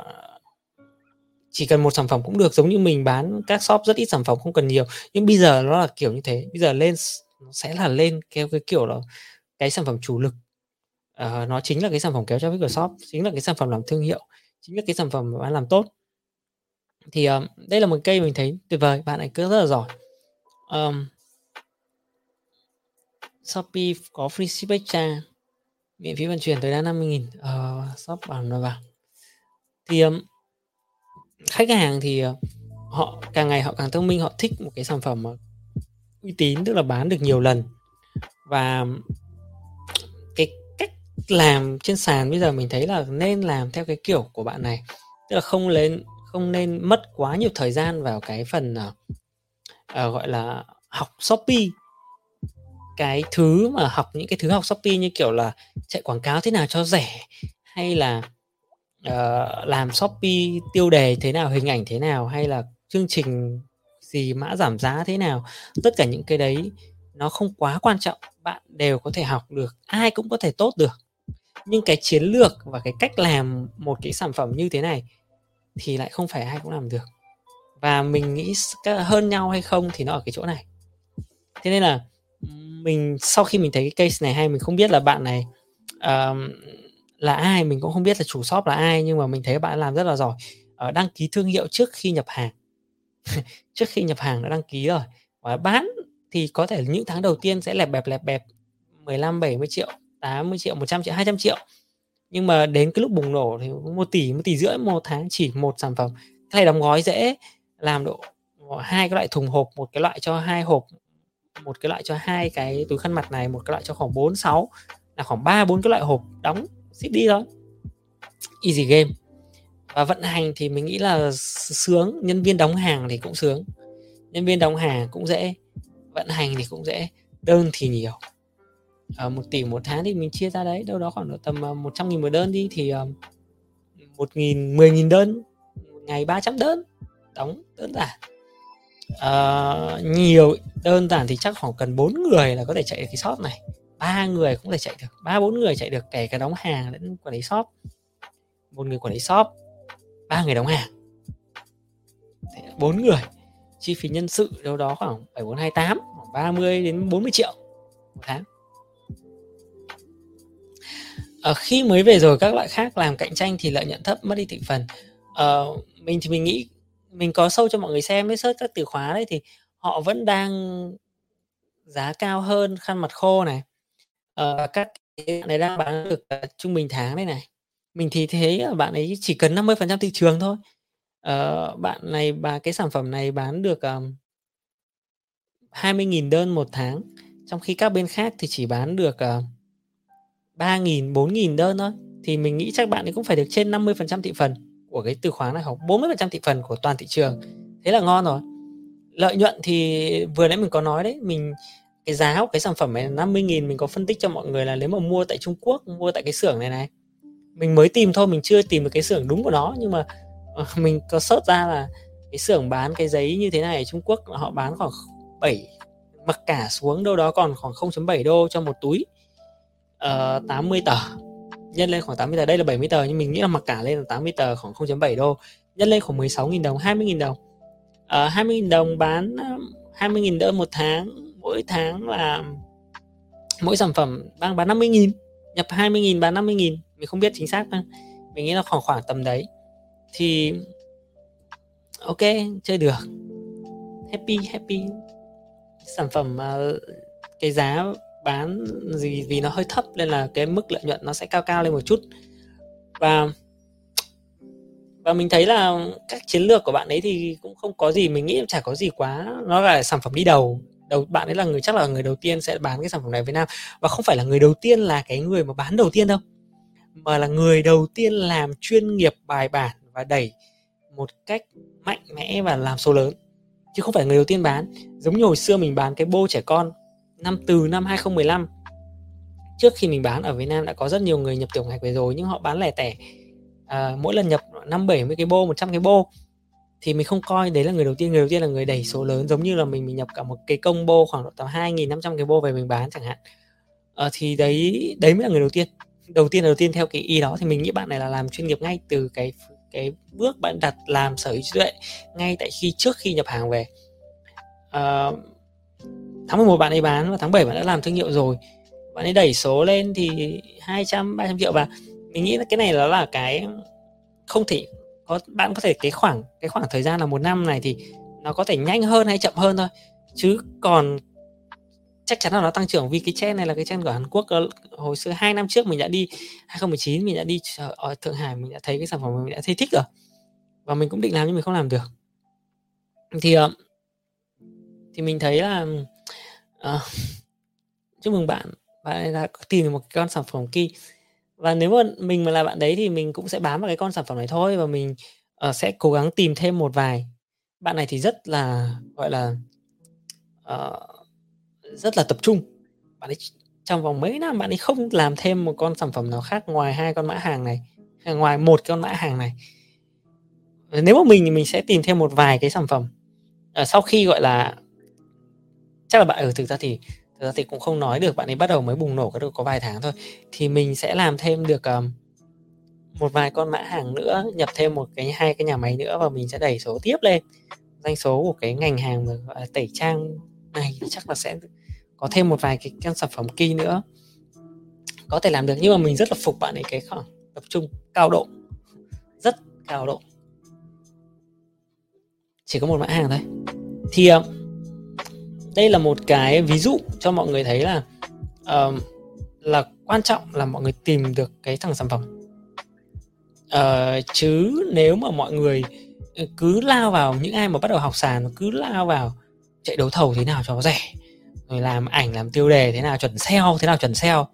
chỉ cần một sản phẩm cũng được giống như mình bán các shop rất ít sản phẩm không cần nhiều. Nhưng bây giờ nó là kiểu như thế bây giờ lên sẽ là lên theo cái kiểu là cái sản phẩm chủ lực. Uh, nó chính là cái sản phẩm kéo traffic của shop chính là cái sản phẩm làm thương hiệu chính là cái sản phẩm bạn làm tốt. Thì um, đây là một cây mình thấy tuyệt vời bạn ấy cứ rất là giỏi. Um, Shopee có free ship extra miễn phí vận chuyển tối đa 50 nghìn. Uh, shop bảo nó vào thì um, khách hàng thì uh, họ càng ngày họ càng thông minh họ thích một cái sản phẩm uy tín tức là bán được nhiều lần. Và cách làm trên sàn bây giờ mình thấy là nên làm theo cái kiểu của bạn này. Tức là không lên không nên mất quá nhiều thời gian vào cái phần uh, uh, gọi là học shopee. Cái thứ mà học những cái thứ học shopee như kiểu là chạy quảng cáo thế nào cho rẻ hay là uh, làm shopee tiêu đề thế nào hình ảnh thế nào hay là chương trình gì mã giảm giá thế nào tất cả những cái đấy nó không quá quan trọng. Bạn đều có thể học được ai cũng có thể tốt được nhưng cái chiến lược và cái cách làm một cái sản phẩm như thế này thì lại không phải ai cũng làm được. Và mình nghĩ hơn nhau hay không thì nó ở cái chỗ này. Thế nên là mình sau khi mình thấy cái case này hay mình không biết là bạn này uh, là ai mình cũng không biết là chủ shop là ai nhưng mà mình thấy bạn làm rất là giỏi. Uh, đăng ký thương hiệu trước khi nhập hàng. Trước khi nhập hàng đã đăng ký rồi. Và bán thì có thể những tháng đầu tiên sẽ lẹp bẹp lẹp bẹp 15 70 triệu. 80 triệu 100 triệu 200 triệu. Nhưng mà đến cái lúc bùng nổ thì một tỷ một tỷ rưỡi, một tháng chỉ một sản phẩm. Cái này đóng gói dễ làm độ hai cái loại thùng hộp, một cái loại cho hai hộp, một cái loại cho hai cái túi khăn mặt này, một cái loại cho khoảng 4 6 là khoảng 3 4 cái loại hộp đóng ship đi thôi. Easy game. Và vận hành thì mình nghĩ là sướng, nhân viên đóng hàng thì cũng sướng. Nhân viên đóng hàng cũng dễ, vận hành thì cũng dễ, đơn thì nhiều ở một tỷ một tháng thì mình chia ra đấy đâu đó khoảng tầm ờ, 100 nghìn một đơn đi thì ờ, một nghìn mười nghìn đơn ngày 300 đơn. Đóng đơn giản. Uh, nhiều đơn giản thì chắc khoảng cần bốn người là có thể chạy được cái shop này. Ba người cũng thể chạy được ba bốn người chạy được kể cả đóng hàng lẫn quản lý shop. Một người quản lý shop ba người đóng hàng. Bốn người. Chi phí nhân sự đâu đó khoảng bảy bốn hai tám khoảng 30 đến 40 triệu một tháng à, khi mới về rồi các loại khác làm cạnh tranh thì lợi nhuận thấp mất đi thị phần. À, mình thì mình nghĩ mình có sâu cho mọi người xem với search các từ khóa đấy thì họ vẫn đang giá cao hơn khăn mặt khô này. Ờ, các cái này đang bán được uh, trung bình tháng đây này. Mình thì thấy bạn ấy chỉ cần 50% thị trường thôi. Ờ, bạn này bà cái sản phẩm này bán được um, 20.000 đơn một tháng trong khi các bên khác thì chỉ bán được uh, 3.000 4.000 đơn thôi. Thì mình nghĩ chắc bạn ấy cũng phải được trên 50% thị phần của cái từ khóa này, hoặc 40% thị phần của toàn thị trường. Thế là ngon rồi. Lợi nhuận thì vừa nãy mình có nói đấy, mình, cái giá của cái sản phẩm này là 50.000 mình có phân tích cho mọi người là nếu mà mua tại Trung Quốc, mua tại cái xưởng này này, mình mới tìm thôi, mình chưa tìm được cái xưởng đúng của nó. Nhưng mà ờ, mình có search ra là cái xưởng bán cái giấy như thế này ở Trung Quốc, họ bán khoảng 7 mặc cả xuống đâu đó còn khoảng 0.7 đô cho một túi. Ờ, uh, 80 tờ. Nhân lên khoảng 80 tờ. Đây là 70 tờ nhưng mình nghĩ là mặc cả lên là 80 tờ khoảng 0.7 đô. Nhân lên khoảng 16.000 đồng 20.000 đồng. Ờ, uh, 20.000 đồng bán ờ, 20.000 đỡ một tháng. Mỗi tháng là mỗi sản phẩm đang bán 50.000 nhập 20.000 bán 50.000 mình không biết chính xác đâu mình nghĩ là khoảng khoảng tầm đấy. Thì ok chơi được. Happy happy. Sản phẩm uh, cái giá bán gì vì nó hơi thấp nên là cái mức lợi nhuận nó sẽ cao cao lên một chút. Và và mình thấy là các chiến lược của bạn ấy thì cũng không có gì, mình nghĩ chả có gì quá, nó là sản phẩm đi đầu. Đầu, bạn ấy là người, chắc là người đầu tiên sẽ bán cái sản phẩm này Việt Nam. Và không phải là người đầu tiên, là cái người mà bán đầu tiên đâu. Mà là người đầu tiên làm chuyên nghiệp bài bản và đẩy một cách mạnh mẽ và làm số lớn. Chứ không phải người đầu tiên bán. Giống như hồi xưa mình bán cái bô trẻ con năm từ năm 2015 trước khi mình bán ở Việt Nam đã có rất nhiều người nhập tiểu ngạch về rồi nhưng họ bán lẻ tẻ. À, mỗi lần nhập năm bảy mươi cái bô 100 cái bô thì mình không coi đấy là người đầu tiên. Người đầu tiên là người đẩy số lớn giống như là mình mình nhập cả một cái combo khoảng tầm hai nghìn năm trăm cái bô về mình bán chẳng hạn. À, thì đấy đấy mới là người đầu tiên. Đầu tiên đầu tiên theo cái ý đó thì mình nghĩ bạn này là làm chuyên nghiệp ngay từ cái cái bước bạn đặt làm sở hữu trí tuệ ngay tại khi trước khi nhập hàng về. À, tháng 11 bạn ấy bán và tháng 7 bạn đã làm thương hiệu rồi. Bạn ấy đẩy số lên thì 200 300 triệu và mình nghĩ là cái này đó là cái không thể có, bạn có thể cái khoảng cái khoảng thời gian là một năm này thì nó có thể nhanh hơn hay chậm hơn thôi. Chứ còn chắc chắn là nó tăng trưởng vì cái trend này là cái trend của Hàn Quốc. Hồi xưa hai năm trước mình đã đi 2019 mình đã đi ở Thượng Hải mình đã thấy cái sản phẩm mình đã thấy thích rồi. Và mình cũng định làm nhưng mình không làm được. Thì ờ, thì mình thấy là Ờ, chúc mừng bạn. Bạn đã tìm được một cái con sản phẩm kia và nếu mà mình mà là bạn đấy thì mình cũng sẽ bám vào cái con sản phẩm này thôi và mình uh, sẽ cố gắng tìm thêm một vài. Bạn này thì rất là gọi là uh, rất là tập trung. Bạn ấy trong vòng mấy năm bạn ấy không làm thêm một con sản phẩm nào khác ngoài hai con mã hàng này à, ngoài một con mã hàng này. Nếu mà mình thì mình sẽ tìm thêm một vài cái sản phẩm. Uh, sau khi gọi là chắc là bạn ở ừ, thực ra thì thực ra thì cũng không nói được bạn ấy bắt đầu mới bùng nổ có được có vài tháng thôi. Thì mình sẽ làm thêm được um, một vài con mã hàng nữa nhập thêm một cái hai cái nhà máy nữa và mình sẽ đẩy số tiếp lên. Doanh số của cái ngành hàng gọi là tẩy trang này chắc là sẽ có thêm một vài cái, cái sản phẩm key nữa. Có thể làm được nhưng mà mình rất là phục bạn ấy cái khoảng tập trung cao độ. Rất cao độ. Chỉ có một mã hàng thôi. Thì uh, đây là một cái ví dụ cho mọi người thấy là uh, là quan trọng là mọi người tìm được cái thằng sản phẩm. Uh, chứ nếu mà mọi người ừ, cứ lao vào những ai mà bắt đầu học sàn cứ lao vào chạy đấu thầu thế nào cho rẻ rồi làm ảnh làm tiêu đề thế nào chuẩn SEO thế nào chuẩn SEO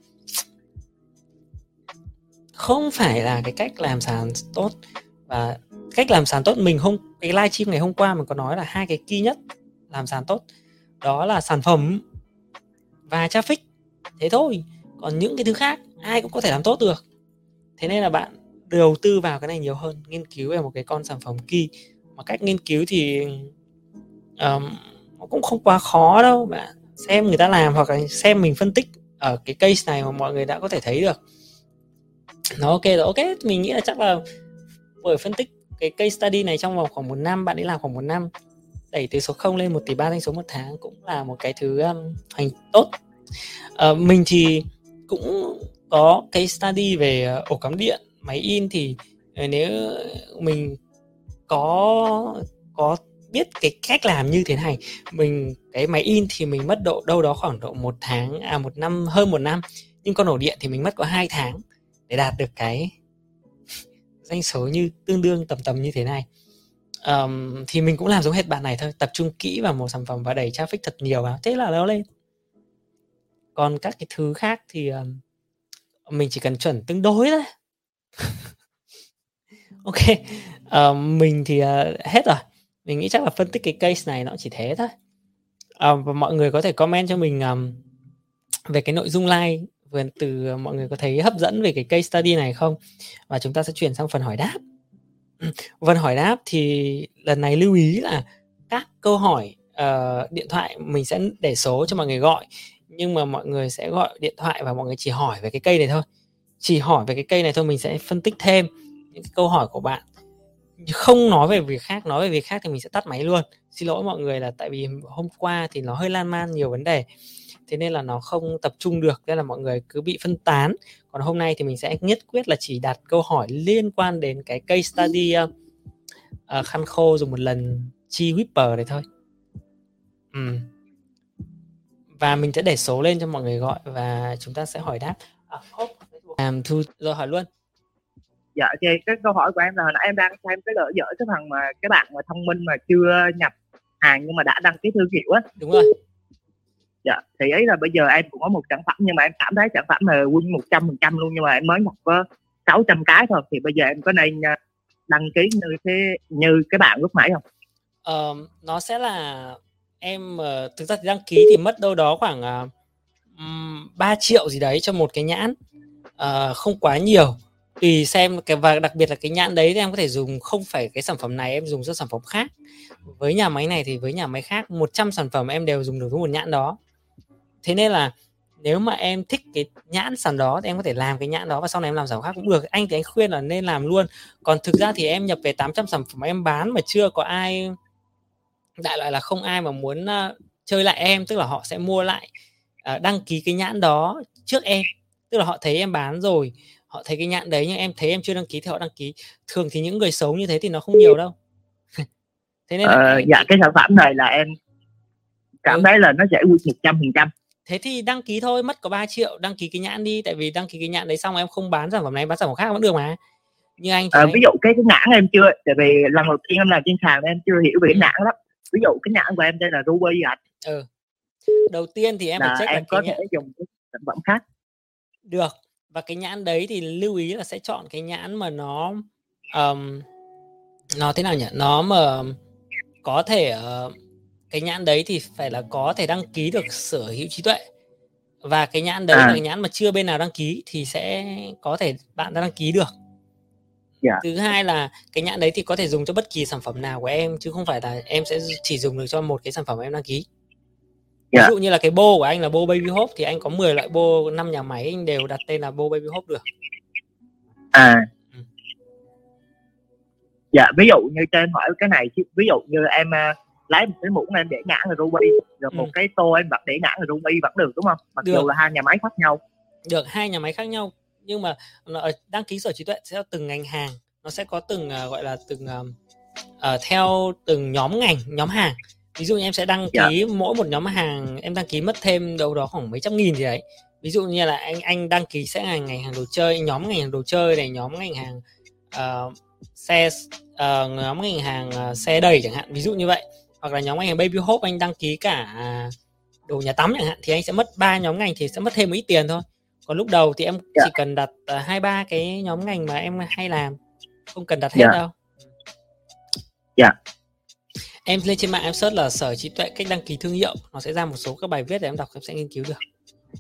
không phải là cái cách làm sàn tốt và cách làm sàn tốt mình không cái live stream ngày hôm qua mình có nói là hai cái key nhất làm sàn tốt đó là sản phẩm và traffic. Thế thôi. Còn những cái thứ khác ai cũng có thể làm tốt được. Thế nên là bạn đầu tư vào cái này nhiều hơn nghiên cứu về một cái con sản phẩm kỳ, mà cách nghiên cứu thì um, cũng không quá khó đâu. Bạn xem người ta làm hoặc là xem mình phân tích ở cái case này mà mọi người đã có thể thấy được. Nó ok rồi ok. Mình nghĩ là chắc là bởi phân tích cái case study này trong vòng khoảng một năm bạn ấy làm khoảng một năm đẩy từ số 0 lên một tỷ ba doanh số một tháng cũng là một cái thứ um, hành tốt. Uh, mình thì cũng có cái study về uh, ổ cắm điện máy in thì uh, nếu mình có có biết cái cách làm như thế này mình cái máy in thì mình mất độ đâu đó khoảng độ một tháng à một năm hơn một năm. Nhưng con ổ điện thì mình mất có hai tháng để đạt được cái doanh số như tương đương tầm tầm như thế này um, thì mình cũng làm giống hết bạn này thôi tập trung kỹ vào một sản phẩm và đẩy traffic thật nhiều vào. Thế là nó lên. Còn các cái thứ khác thì um, mình chỉ cần chuẩn tương đối thôi. Ok um, mình thì uh, hết rồi. Mình nghĩ chắc là phân tích cái case này nó chỉ thế thôi. Um, và mọi người có thể comment cho mình um, về cái nội dung like vừa từ ờ, mọi người có thấy hấp dẫn về cái case study này không? Và chúng ta sẽ chuyển sang phần hỏi đáp. Vân hỏi đáp thì lần này lưu ý là các câu hỏi uh, điện thoại mình sẽ để số cho mọi người gọi nhưng mà mọi người sẽ gọi điện thoại và mọi người chỉ hỏi về cái cây này thôi. Chỉ hỏi về cái cây này thôi mình sẽ phân tích thêm những cái câu hỏi của bạn. Không nói về việc khác nói về việc khác thì mình sẽ tắt máy luôn. Xin lỗi mọi người là tại vì hôm qua thì nó hơi lan man nhiều vấn đề thế nên là nó không tập trung được nên là mọi người cứ bị phân tán. Còn hôm nay thì mình sẽ nhất quyết là chỉ đặt câu hỏi liên quan đến cái case study uh, uh, khăn khô dùng một lần chi whisper này thôi. Ừ. và mình sẽ để số lên cho mọi người gọi và chúng ta sẽ hỏi đáp. À, làm thu rồi hỏi luôn. Dạ ok. Cái câu hỏi của em là hồi nãy em đang xem cái gỡ dở cái thằng mà cái bạn mà thông minh mà chưa nhập hàng nhưng mà đã đăng ký thương hiệu á. Đúng rồi dạ thì ấy là bây giờ em cũng có một sản phẩm nhưng mà em cảm thấy sản phẩm là win một trăm phần trăm luôn nhưng mà em mới nhập có 600 cái thôi. Thì bây giờ em có nên à, đăng ký như thế như cái bạn lúc nãy không? Uh, nó sẽ là em uh, thực ra thì đăng ký thì mất đâu đó khoảng à, uh, 3 triệu gì đấy cho một cái nhãn. Uh, không quá nhiều. Tùy xem cái và đặc biệt là cái nhãn đấy thì em có thể dùng không phải cái sản phẩm này em dùng cho sản phẩm khác. Với nhà máy này thì với nhà máy khác 100 sản phẩm em đều dùng được với một nhãn đó thế nên là nếu mà em thích cái nhãn sản đó thì em có thể làm cái nhãn đó và sau này em làm sản phẩm khác cũng được. Anh thì anh khuyên là nên làm luôn. Còn thực ra thì em nhập về 800 sản phẩm em bán mà chưa có ai đại loại là không ai mà muốn uh, chơi lại em tức là họ sẽ mua lại uh, đăng ký cái nhãn đó trước em. Tức là họ thấy em bán rồi họ thấy cái nhãn đấy nhưng em thấy em chưa đăng ký thì họ đăng ký. Thường thì những người xấu như thế thì nó không nhiều đâu. Thế nên là ờ, dạ cái sản phẩm này là em cảm ừ. thấy là nó giải quyết một trăm phần trăm thế thì đăng ký thôi mất có 3 triệu đăng ký cái nhãn đi tại vì đăng ký cái nhãn đấy xong em không bán sản phẩm này bán sản phẩm khác vẫn được mà. Như anh à, ví dụ cái cái nhãn em chưa tại vì lần đầu tiên em làm trên sàn em chưa hiểu về ừ. nhãn lắm. Ví dụ cái nhãn của em đây là ruby ạ ừ. đầu tiên thì em là phải check em có thể nhãn... dùng sản phẩm khác. Được. Và cái nhãn đấy thì lưu ý là sẽ chọn cái nhãn mà nó um, nó thế nào nhỉ? Nó mà có thể uh, cái nhãn đấy thì phải là có thể đăng ký được sở hữu trí tuệ và cái nhãn đấy à. là cái nhãn mà chưa bên nào đăng ký thì sẽ có thể bạn đã đăng ký được yeah. Dạ. thứ hai là cái nhãn đấy thì có thể dùng cho bất kỳ sản phẩm nào của em chứ không phải là em sẽ chỉ dùng được cho một cái sản phẩm em đăng ký ví dạ. dụ như là cái bô của anh là bô baby hope thì anh có 10 loại bô năm nhà máy anh đều đặt tên là bô baby hope được à ừ. dạ ví dụ như cho em hỏi cái này ví dụ như em uh, lấy một cái muỗng em để nhãn là ruby rồi ừ. một cái tô em vẫn để nhãn là ruby vẫn được đúng không mặc được. dù là hai nhà máy khác nhau được hai nhà máy khác nhau nhưng mà ở đăng ký sở trí tuệ theo từng ngành hàng nó sẽ có từng uh, gọi là từng uh, uh, theo từng nhóm ngành nhóm hàng ví dụ như em sẽ đăng dạ. ký yeah. mỗi một nhóm hàng em đăng ký mất thêm đâu đó khoảng mấy trăm nghìn gì đấy ví dụ như là anh anh đăng ký sẽ ngành ngành hàng đồ chơi nhóm ngành hàng đồ chơi này nhóm ngành hàng uh, xe uh, nhóm ngành hàng uh, xe đầy chẳng hạn ví dụ như vậy hoặc là nhóm ngành baby hope anh đăng ký cả đồ nhà tắm chẳng hạn thì anh sẽ mất ba nhóm ngành thì sẽ mất thêm một ít tiền thôi còn lúc đầu thì em yeah. Dạ. chỉ cần đặt hai uh, ba cái nhóm ngành mà em hay làm không cần đặt hết yeah. Dạ. đâu dạ yeah em lên trên mạng em search là sở trí tuệ cách đăng ký thương hiệu nó sẽ ra một số các bài viết để em đọc em sẽ nghiên cứu được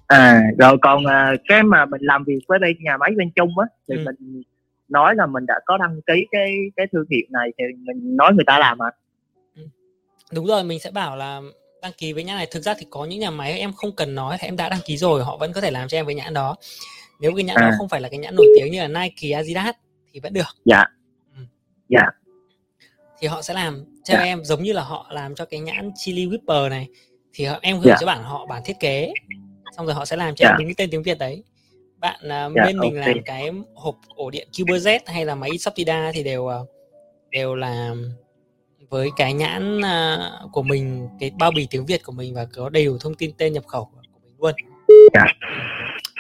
à rồi còn uh, cái mà mình làm việc với bên nhà máy bên chung á thì ừ. mình nói là mình đã có đăng ký cái cái thương hiệu này thì mình nói người ta làm à. Đúng rồi mình sẽ bảo là đăng ký với nhãn này thực ra thì có những nhà máy em không cần nói thì em đã đăng ký rồi họ vẫn có thể làm cho em với nhãn đó nếu cái nhãn à. đó không phải là cái nhãn nổi tiếng như là Nike, Adidas thì vẫn được dạ ừ. dạ thì họ sẽ làm cho. Dạ. em giống như là họ làm cho cái nhãn chili whipper này thì họ, em gửi. Dạ. cho bản họ bản thiết kế xong rồi họ sẽ làm cho yeah. em đúng dạ. cái tên tiếng việt đấy bạn uh, yeah, bên mình okay. làm cái hộp ổ điện Z hay là máy Soptida thì đều uh, đều là với cái nhãn uh, của mình cái bao bì tiếng Việt của mình và có đầy đủ thông tin tên nhập khẩu của mình luôn. Yeah.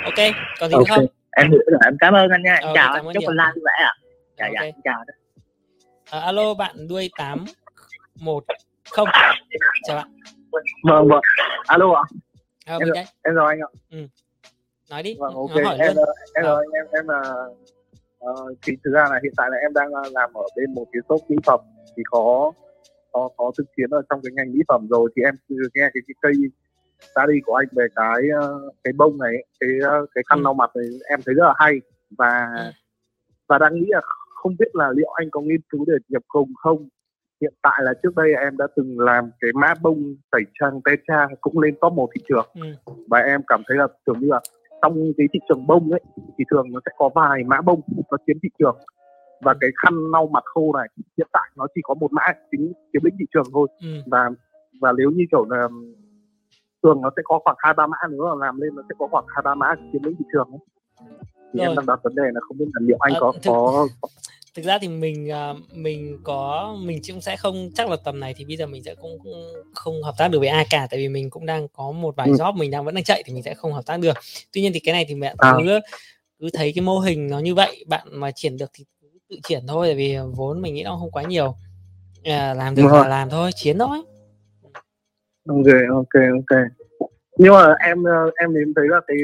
Ok, còn gì okay. nữa không? Em hiểu rồi, em cảm ơn anh nha. Em ờ, chào anh, chúc anh vui vẻ ạ. Dạ okay. dạ, chào. À, alo bạn đuôi 8 một không chào bạn vâng vâng alo ạ à, em, em rồi anh ạ ừ. nói đi vâng ok hỏi em luôn. em rồi em em là uh, thì thực ra là hiện tại là em đang ờ, làm ở bên một cái shop mỹ phẩm thì có có có thực chiến ở trong cái ngành mỹ phẩm rồi thì em nghe cái, cái cây study của anh về cái cái bông này cái cái khăn ừ. lau mặt này em thấy rất là hay và ừ. và đang nghĩ là không biết là liệu anh có nghiên cứu để nhập khùng không hiện tại là trước đây em đã từng làm cái mã bông tẩy trang tetra cũng lên top một thị trường ừ. và em cảm thấy là tưởng như là trong cái thị trường bông ấy thì thường nó sẽ có vài mã bông nó chiếm thị trường và cái khăn lau mặt khô này hiện tại nó chỉ có một mã chính chiếm lĩnh thị trường thôi ừ. và và nếu như kiểu là thường nó sẽ có khoảng hai ba mã nữa là làm lên nó sẽ có khoảng hai ba mã chiếm lĩnh thị trường ấy. thì Rồi. em đang đặt vấn đề là không biết là liệu anh à, có thực... có thực ra thì mình à, mình có mình cũng sẽ không chắc là tầm này thì bây giờ mình sẽ cũng, cũng không hợp tác được với ai cả tại vì mình cũng đang có một vài ừ. job mình đang vẫn đang chạy thì mình sẽ không hợp tác được tuy nhiên thì cái này thì bạn à. cứ cứ thấy cái mô hình nó như vậy bạn mà triển được thì tự triển thôi vì vốn mình nghĩ nó không quá nhiều. À, làm được là làm thôi chiến thôi. Ok ok ok. Nhưng mà em em đến thấy là cái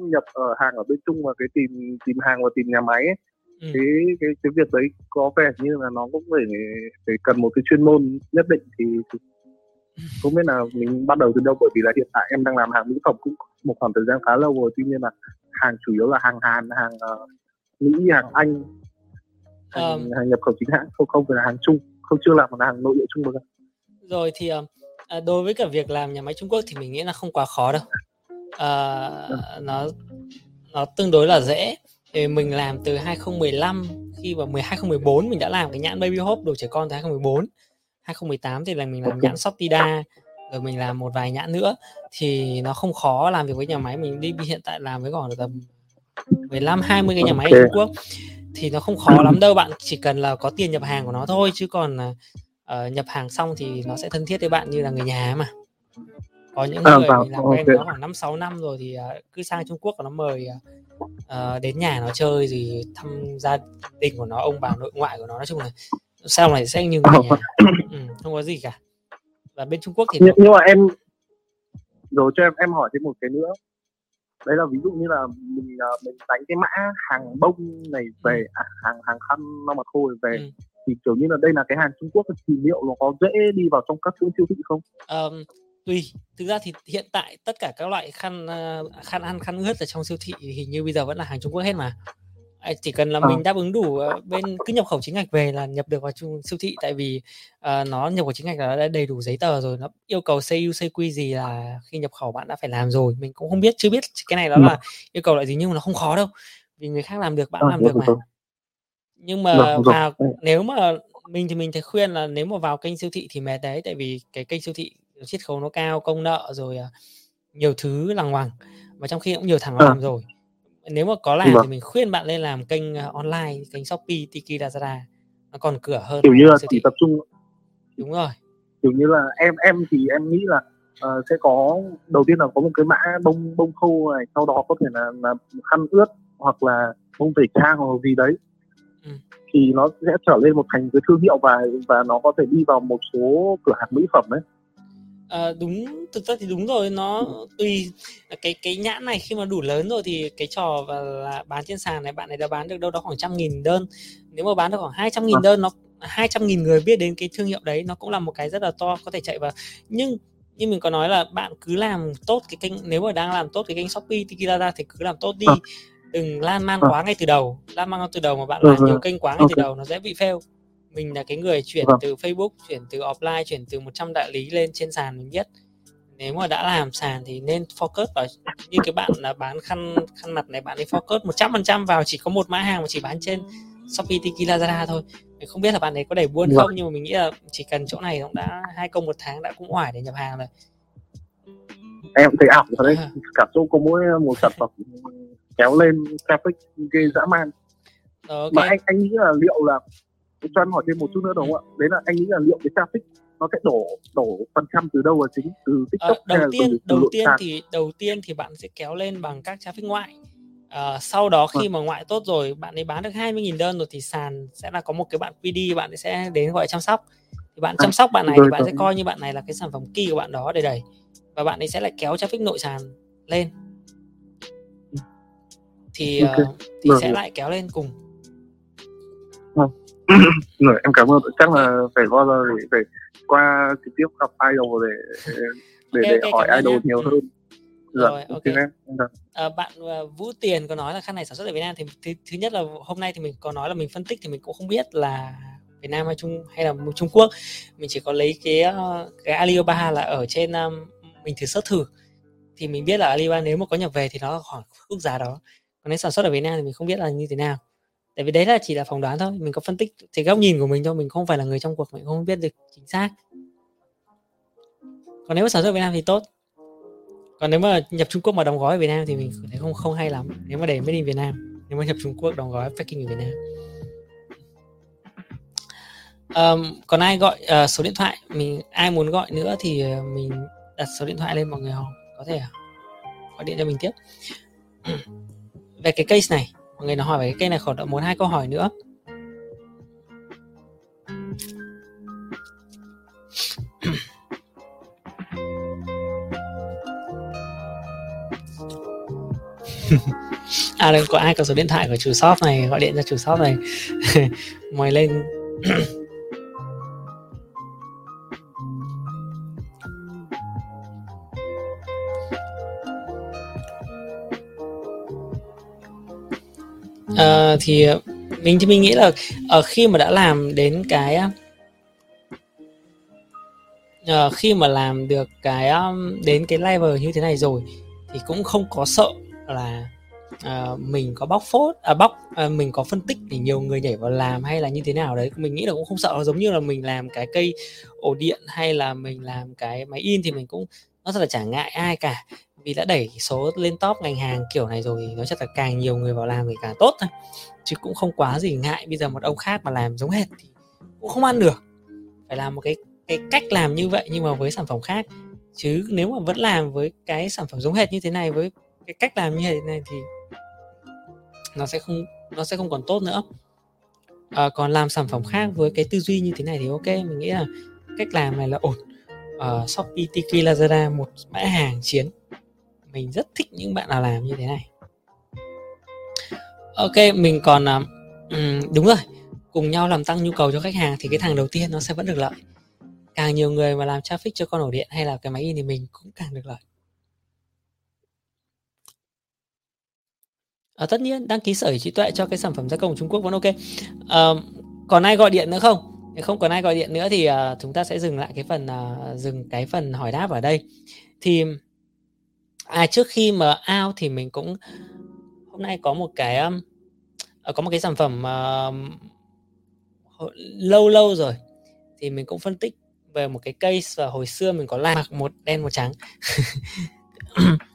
nhập ở hàng ở bên trung và cái tìm tìm hàng và tìm nhà máy ấy, ừ. cái cái cái việc đấy có vẻ như là nó cũng phải phải cần một cái chuyên môn nhất định thì, thì không biết là mình bắt đầu từ đâu bởi vì là hiện tại em đang làm hàng mỹ phẩm cũng một khoảng thời gian khá lâu rồi tuy nhiên là hàng chủ yếu là hàng Hàn hàng uh, Mỹ hàng Anh hàng, um, hàng nhập khẩu chính hãng không không phải là hàng Trung không chưa làm một hàng nội địa Trung giờ. Rồi thì uh, đối với cả việc làm nhà máy Trung Quốc thì mình nghĩ là không quá khó đâu. Uh, nó nó tương đối là dễ. Thì mình làm từ 2015 khi vào 10 2014 mình đã làm cái nhãn Baby Hope đồ trẻ con từ 2014 2018 thì là mình làm nhãn Shoptida rồi mình làm một vài nhãn nữa. Thì nó không khó làm việc với nhà máy mình đi hiện tại làm với khoảng tầm 15 20 cái nhà máy ở Trung Quốc thì nó không khó lắm đâu bạn chỉ cần là có tiền nhập hàng của nó thôi chứ còn uh, nhập hàng xong thì nó sẽ thân thiết với bạn như là người nhà mà. Có những à, người à, làm quen okay. nó khoảng năm sáu năm rồi thì uh, cứ sang Trung Quốc nó mời uh, đến nhà nó chơi gì thăm gia đình của nó ông bà nội ngoại của nó. Nói chung là sau này sẽ như người nhà? Ừ, không có gì cả. Và bên Trung Quốc thì nhưng, nhưng mà em rồi cho em em hỏi thêm một cái nữa đấy là ví dụ như là mình mình đánh cái mã hàng bông này về ừ. à, hàng hàng khăn nó mà thôi về ừ. thì kiểu như là đây là cái hàng Trung Quốc thì liệu nó có dễ đi vào trong các chuỗi siêu thị không? Um, tùy thực ra thì hiện tại tất cả các loại khăn khăn ăn khăn ướt ở trong siêu thị hình như bây giờ vẫn là hàng Trung Quốc hết mà chỉ cần là à. mình đáp ứng đủ bên cứ nhập khẩu chính ngạch về là nhập được vào siêu thị. Tại vì uh, nó nhập khẩu chính ngạch là đã đầy đủ giấy tờ rồi nó yêu cầu CU CQ gì là khi nhập khẩu bạn đã phải làm rồi. Mình cũng không biết chưa biết cái này đó là yêu cầu lại gì nhưng mà nó không khó đâu. Vì người khác làm được bạn làm được mà. nhưng mà vào nếu mà mình thì mình thấy khuyên là nếu mà vào kênh siêu thị thì mệt đấy. Tại vì cái kênh siêu thị chiết khấu nó cao công nợ rồi nhiều thứ lằng ngoằng. Và trong khi cũng nhiều thằng làm rồi nếu mà có làm vâng. thì mình khuyên bạn lên làm kênh uh, online kênh shopee tiki lazada. Nó còn cửa hơn kiểu như là chỉ tập trung đúng rồi. Kiểu như là em em thì em nghĩ là uh, sẽ có đầu tiên là có một cái mã bông bông khô này sau đó có thể là, là khăn ướt hoặc là bông tẩy trang hoặc gì đấy. Ừ. thì nó sẽ trở lên một thành cái thương hiệu và và nó có thể đi vào một số cửa hàng mỹ phẩm đấy À, đúng thực ra thì đúng rồi nó tùy cái cái nhãn này khi mà đủ lớn rồi thì cái trò và là bán trên sàn này bạn này đã bán được đâu đó khoảng trăm nghìn đơn. Nếu mà bán được khoảng hai trăm nghìn vâng. đơn nó hai trăm nghìn người biết đến cái thương hiệu đấy nó cũng là một cái rất là to có thể chạy vào. Nhưng như mình có nói là bạn cứ làm tốt cái kênh nếu mà đang làm tốt cái kênh shopee tikilada thì cứ làm tốt đi. Vâng. đừng lan man vâng. quá ngay từ đầu. Lan man từ đầu mà bạn làm nhiều kênh quá ngay từ đầu nó dễ bị fail mình là cái người chuyển vâng. từ Facebook chuyển từ offline chuyển từ 100 đại lý lên trên sàn mình biết nếu mà đã làm sàn thì nên focus vào như cái bạn là bán khăn khăn mặt này bạn ấy focus 100% vào chỉ có một mã hàng mà chỉ bán trên Shopee Tiki Lazada thôi mình không biết là bạn ấy có đẩy buôn vâng. không nhưng mà mình nghĩ là chỉ cần chỗ này cũng đã hai công một tháng đã cũng oải để nhập hàng rồi em thấy ảo thật đấy à. cả chỗ có mỗi một sản phẩm kéo lên traffic ghê dã man okay. mà anh anh nghĩ là liệu là cho em hỏi thêm một chút nữa đúng không ạ? Đấy là anh nghĩ là liệu cái traffic nó sẽ đổ đổ phần trăm từ đâu là chính? Từ tiktok à, đầu tiên từ, từ đầu tiên thì đầu tiên thì bạn sẽ kéo lên bằng các traffic ngoại. À, sau đó khi vâng. mà ngoại tốt rồi bạn ấy bán được 20.000 đơn rồi thì sàn sẽ là có một cái bạn PD bạn ấy sẽ đến gọi chăm sóc. Thì bạn à, chăm sóc bạn này thì bạn sẽ coi như bạn này là cái sản phẩm key của bạn đó để đẩy và bạn ấy sẽ lại kéo traffic nội sàn lên. Thì okay. uh, thì sẽ lại kéo lên cùng rồi em cảm ơn. Chắc là phải bao giờ để phải qua trực tiếp gặp idol để để okay, để okay, hỏi idol nha. nhiều hơn. Dạ, rồi ok. à, bạn uh, Vũ Tiền có nói là khăn này sản xuất ở Việt Nam thì thứ, thứ nhất là hôm nay thì mình có nói là mình phân tích thì mình cũng không biết là Việt Nam hay Trung hay là Trung Quốc. Mình chỉ có lấy cái cái Alibaba là ở trên um, mình thử search thử. Thì mình biết là Alibaba nếu mà có nhập về thì nó khoảng mức giá đó. Còn nếu sản xuất ở Việt Nam thì mình không biết là như thế nào tại vì đấy là chỉ là phỏng đoán thôi mình có phân tích thì góc nhìn của mình thôi mình không phải là người trong cuộc mình không biết được chính xác. Còn nếu mà sản xuất ở Việt Nam thì tốt. Còn nếu mà nhập Trung Quốc mà đóng gói ở Việt Nam thì mình thấy không không hay lắm. Nếu mà để mới đi Việt Nam nếu mà nhập Trung Quốc đóng gói packing ở Việt Nam. Um, còn ai gọi uh, số điện thoại? Mình ai muốn gọi nữa thì ờ, mình đặt số điện thoại lên mọi người họ có thể gọi điện cho mình tiếp. Về cái case này mọi người nó hỏi về cái cây này khoảng độ một hai câu hỏi nữa. À đừng có ai có số điện thoại của chủ shop này, gọi điện cho chủ shop này. Mời lên. À, thì ờ, mình thì mình nghĩ là ở khi mà đã làm đến cái uh, khi mà làm được cái um, đến cái level như thế này rồi thì cũng không có sợ là uh, mình có bóc phốt à bóc uh, mình có phân tích để nhiều người nhảy vào làm hay là như thế nào đấy. Mình nghĩ là cũng không sợ giống như là mình làm cái cây ổ điện hay là mình làm cái máy in thì mình cũng nó rất là chả ngại ai cả. Vì đã đẩy số lên top ngành hàng kiểu này rồi thì nó chắc là càng nhiều người vào làm thì càng tốt thôi. Chứ cũng không quá gì ngại bây giờ một ông khác mà làm giống hệt thì cũng không ăn được. Phải làm một cái cái cách làm như vậy nhưng mà với sản phẩm khác. Chứ nếu mà vẫn làm với cái sản phẩm giống hệt như thế này với cái cách làm như thế này thì nó sẽ không nó sẽ không còn tốt nữa. À, còn làm sản phẩm khác với cái tư duy như thế này thì ok mình nghĩ là cách làm này là ổn uh, Shopee Tiki Lazada một mã hàng chiến. Mình rất thích những bạn nào làm như thế này. Ok mình còn uh, đúng rồi. Cùng nhau làm tăng nhu cầu cho khách hàng thì cái thằng đầu tiên nó sẽ vẫn được lợi. Càng nhiều người mà làm traffic cho con ổ điện hay là cái máy in thì mình cũng càng được lợi. À, tất nhiên đăng ký sở hữu trí tuệ cho cái sản phẩm gia công của Trung Quốc vẫn ok. À, còn ai gọi điện nữa không? Nếu không còn ai gọi điện nữa thì uh, chúng ta sẽ dừng lại cái phần uh, dừng cái phần hỏi đáp ở đây. Thì à trước khi mà ao thì mình cũng hôm nay có một cái um, có một cái sản phẩm uh, lâu lâu rồi. Thì mình cũng phân tích về một cái case và hồi xưa mình có làm mặc một đen một trắng.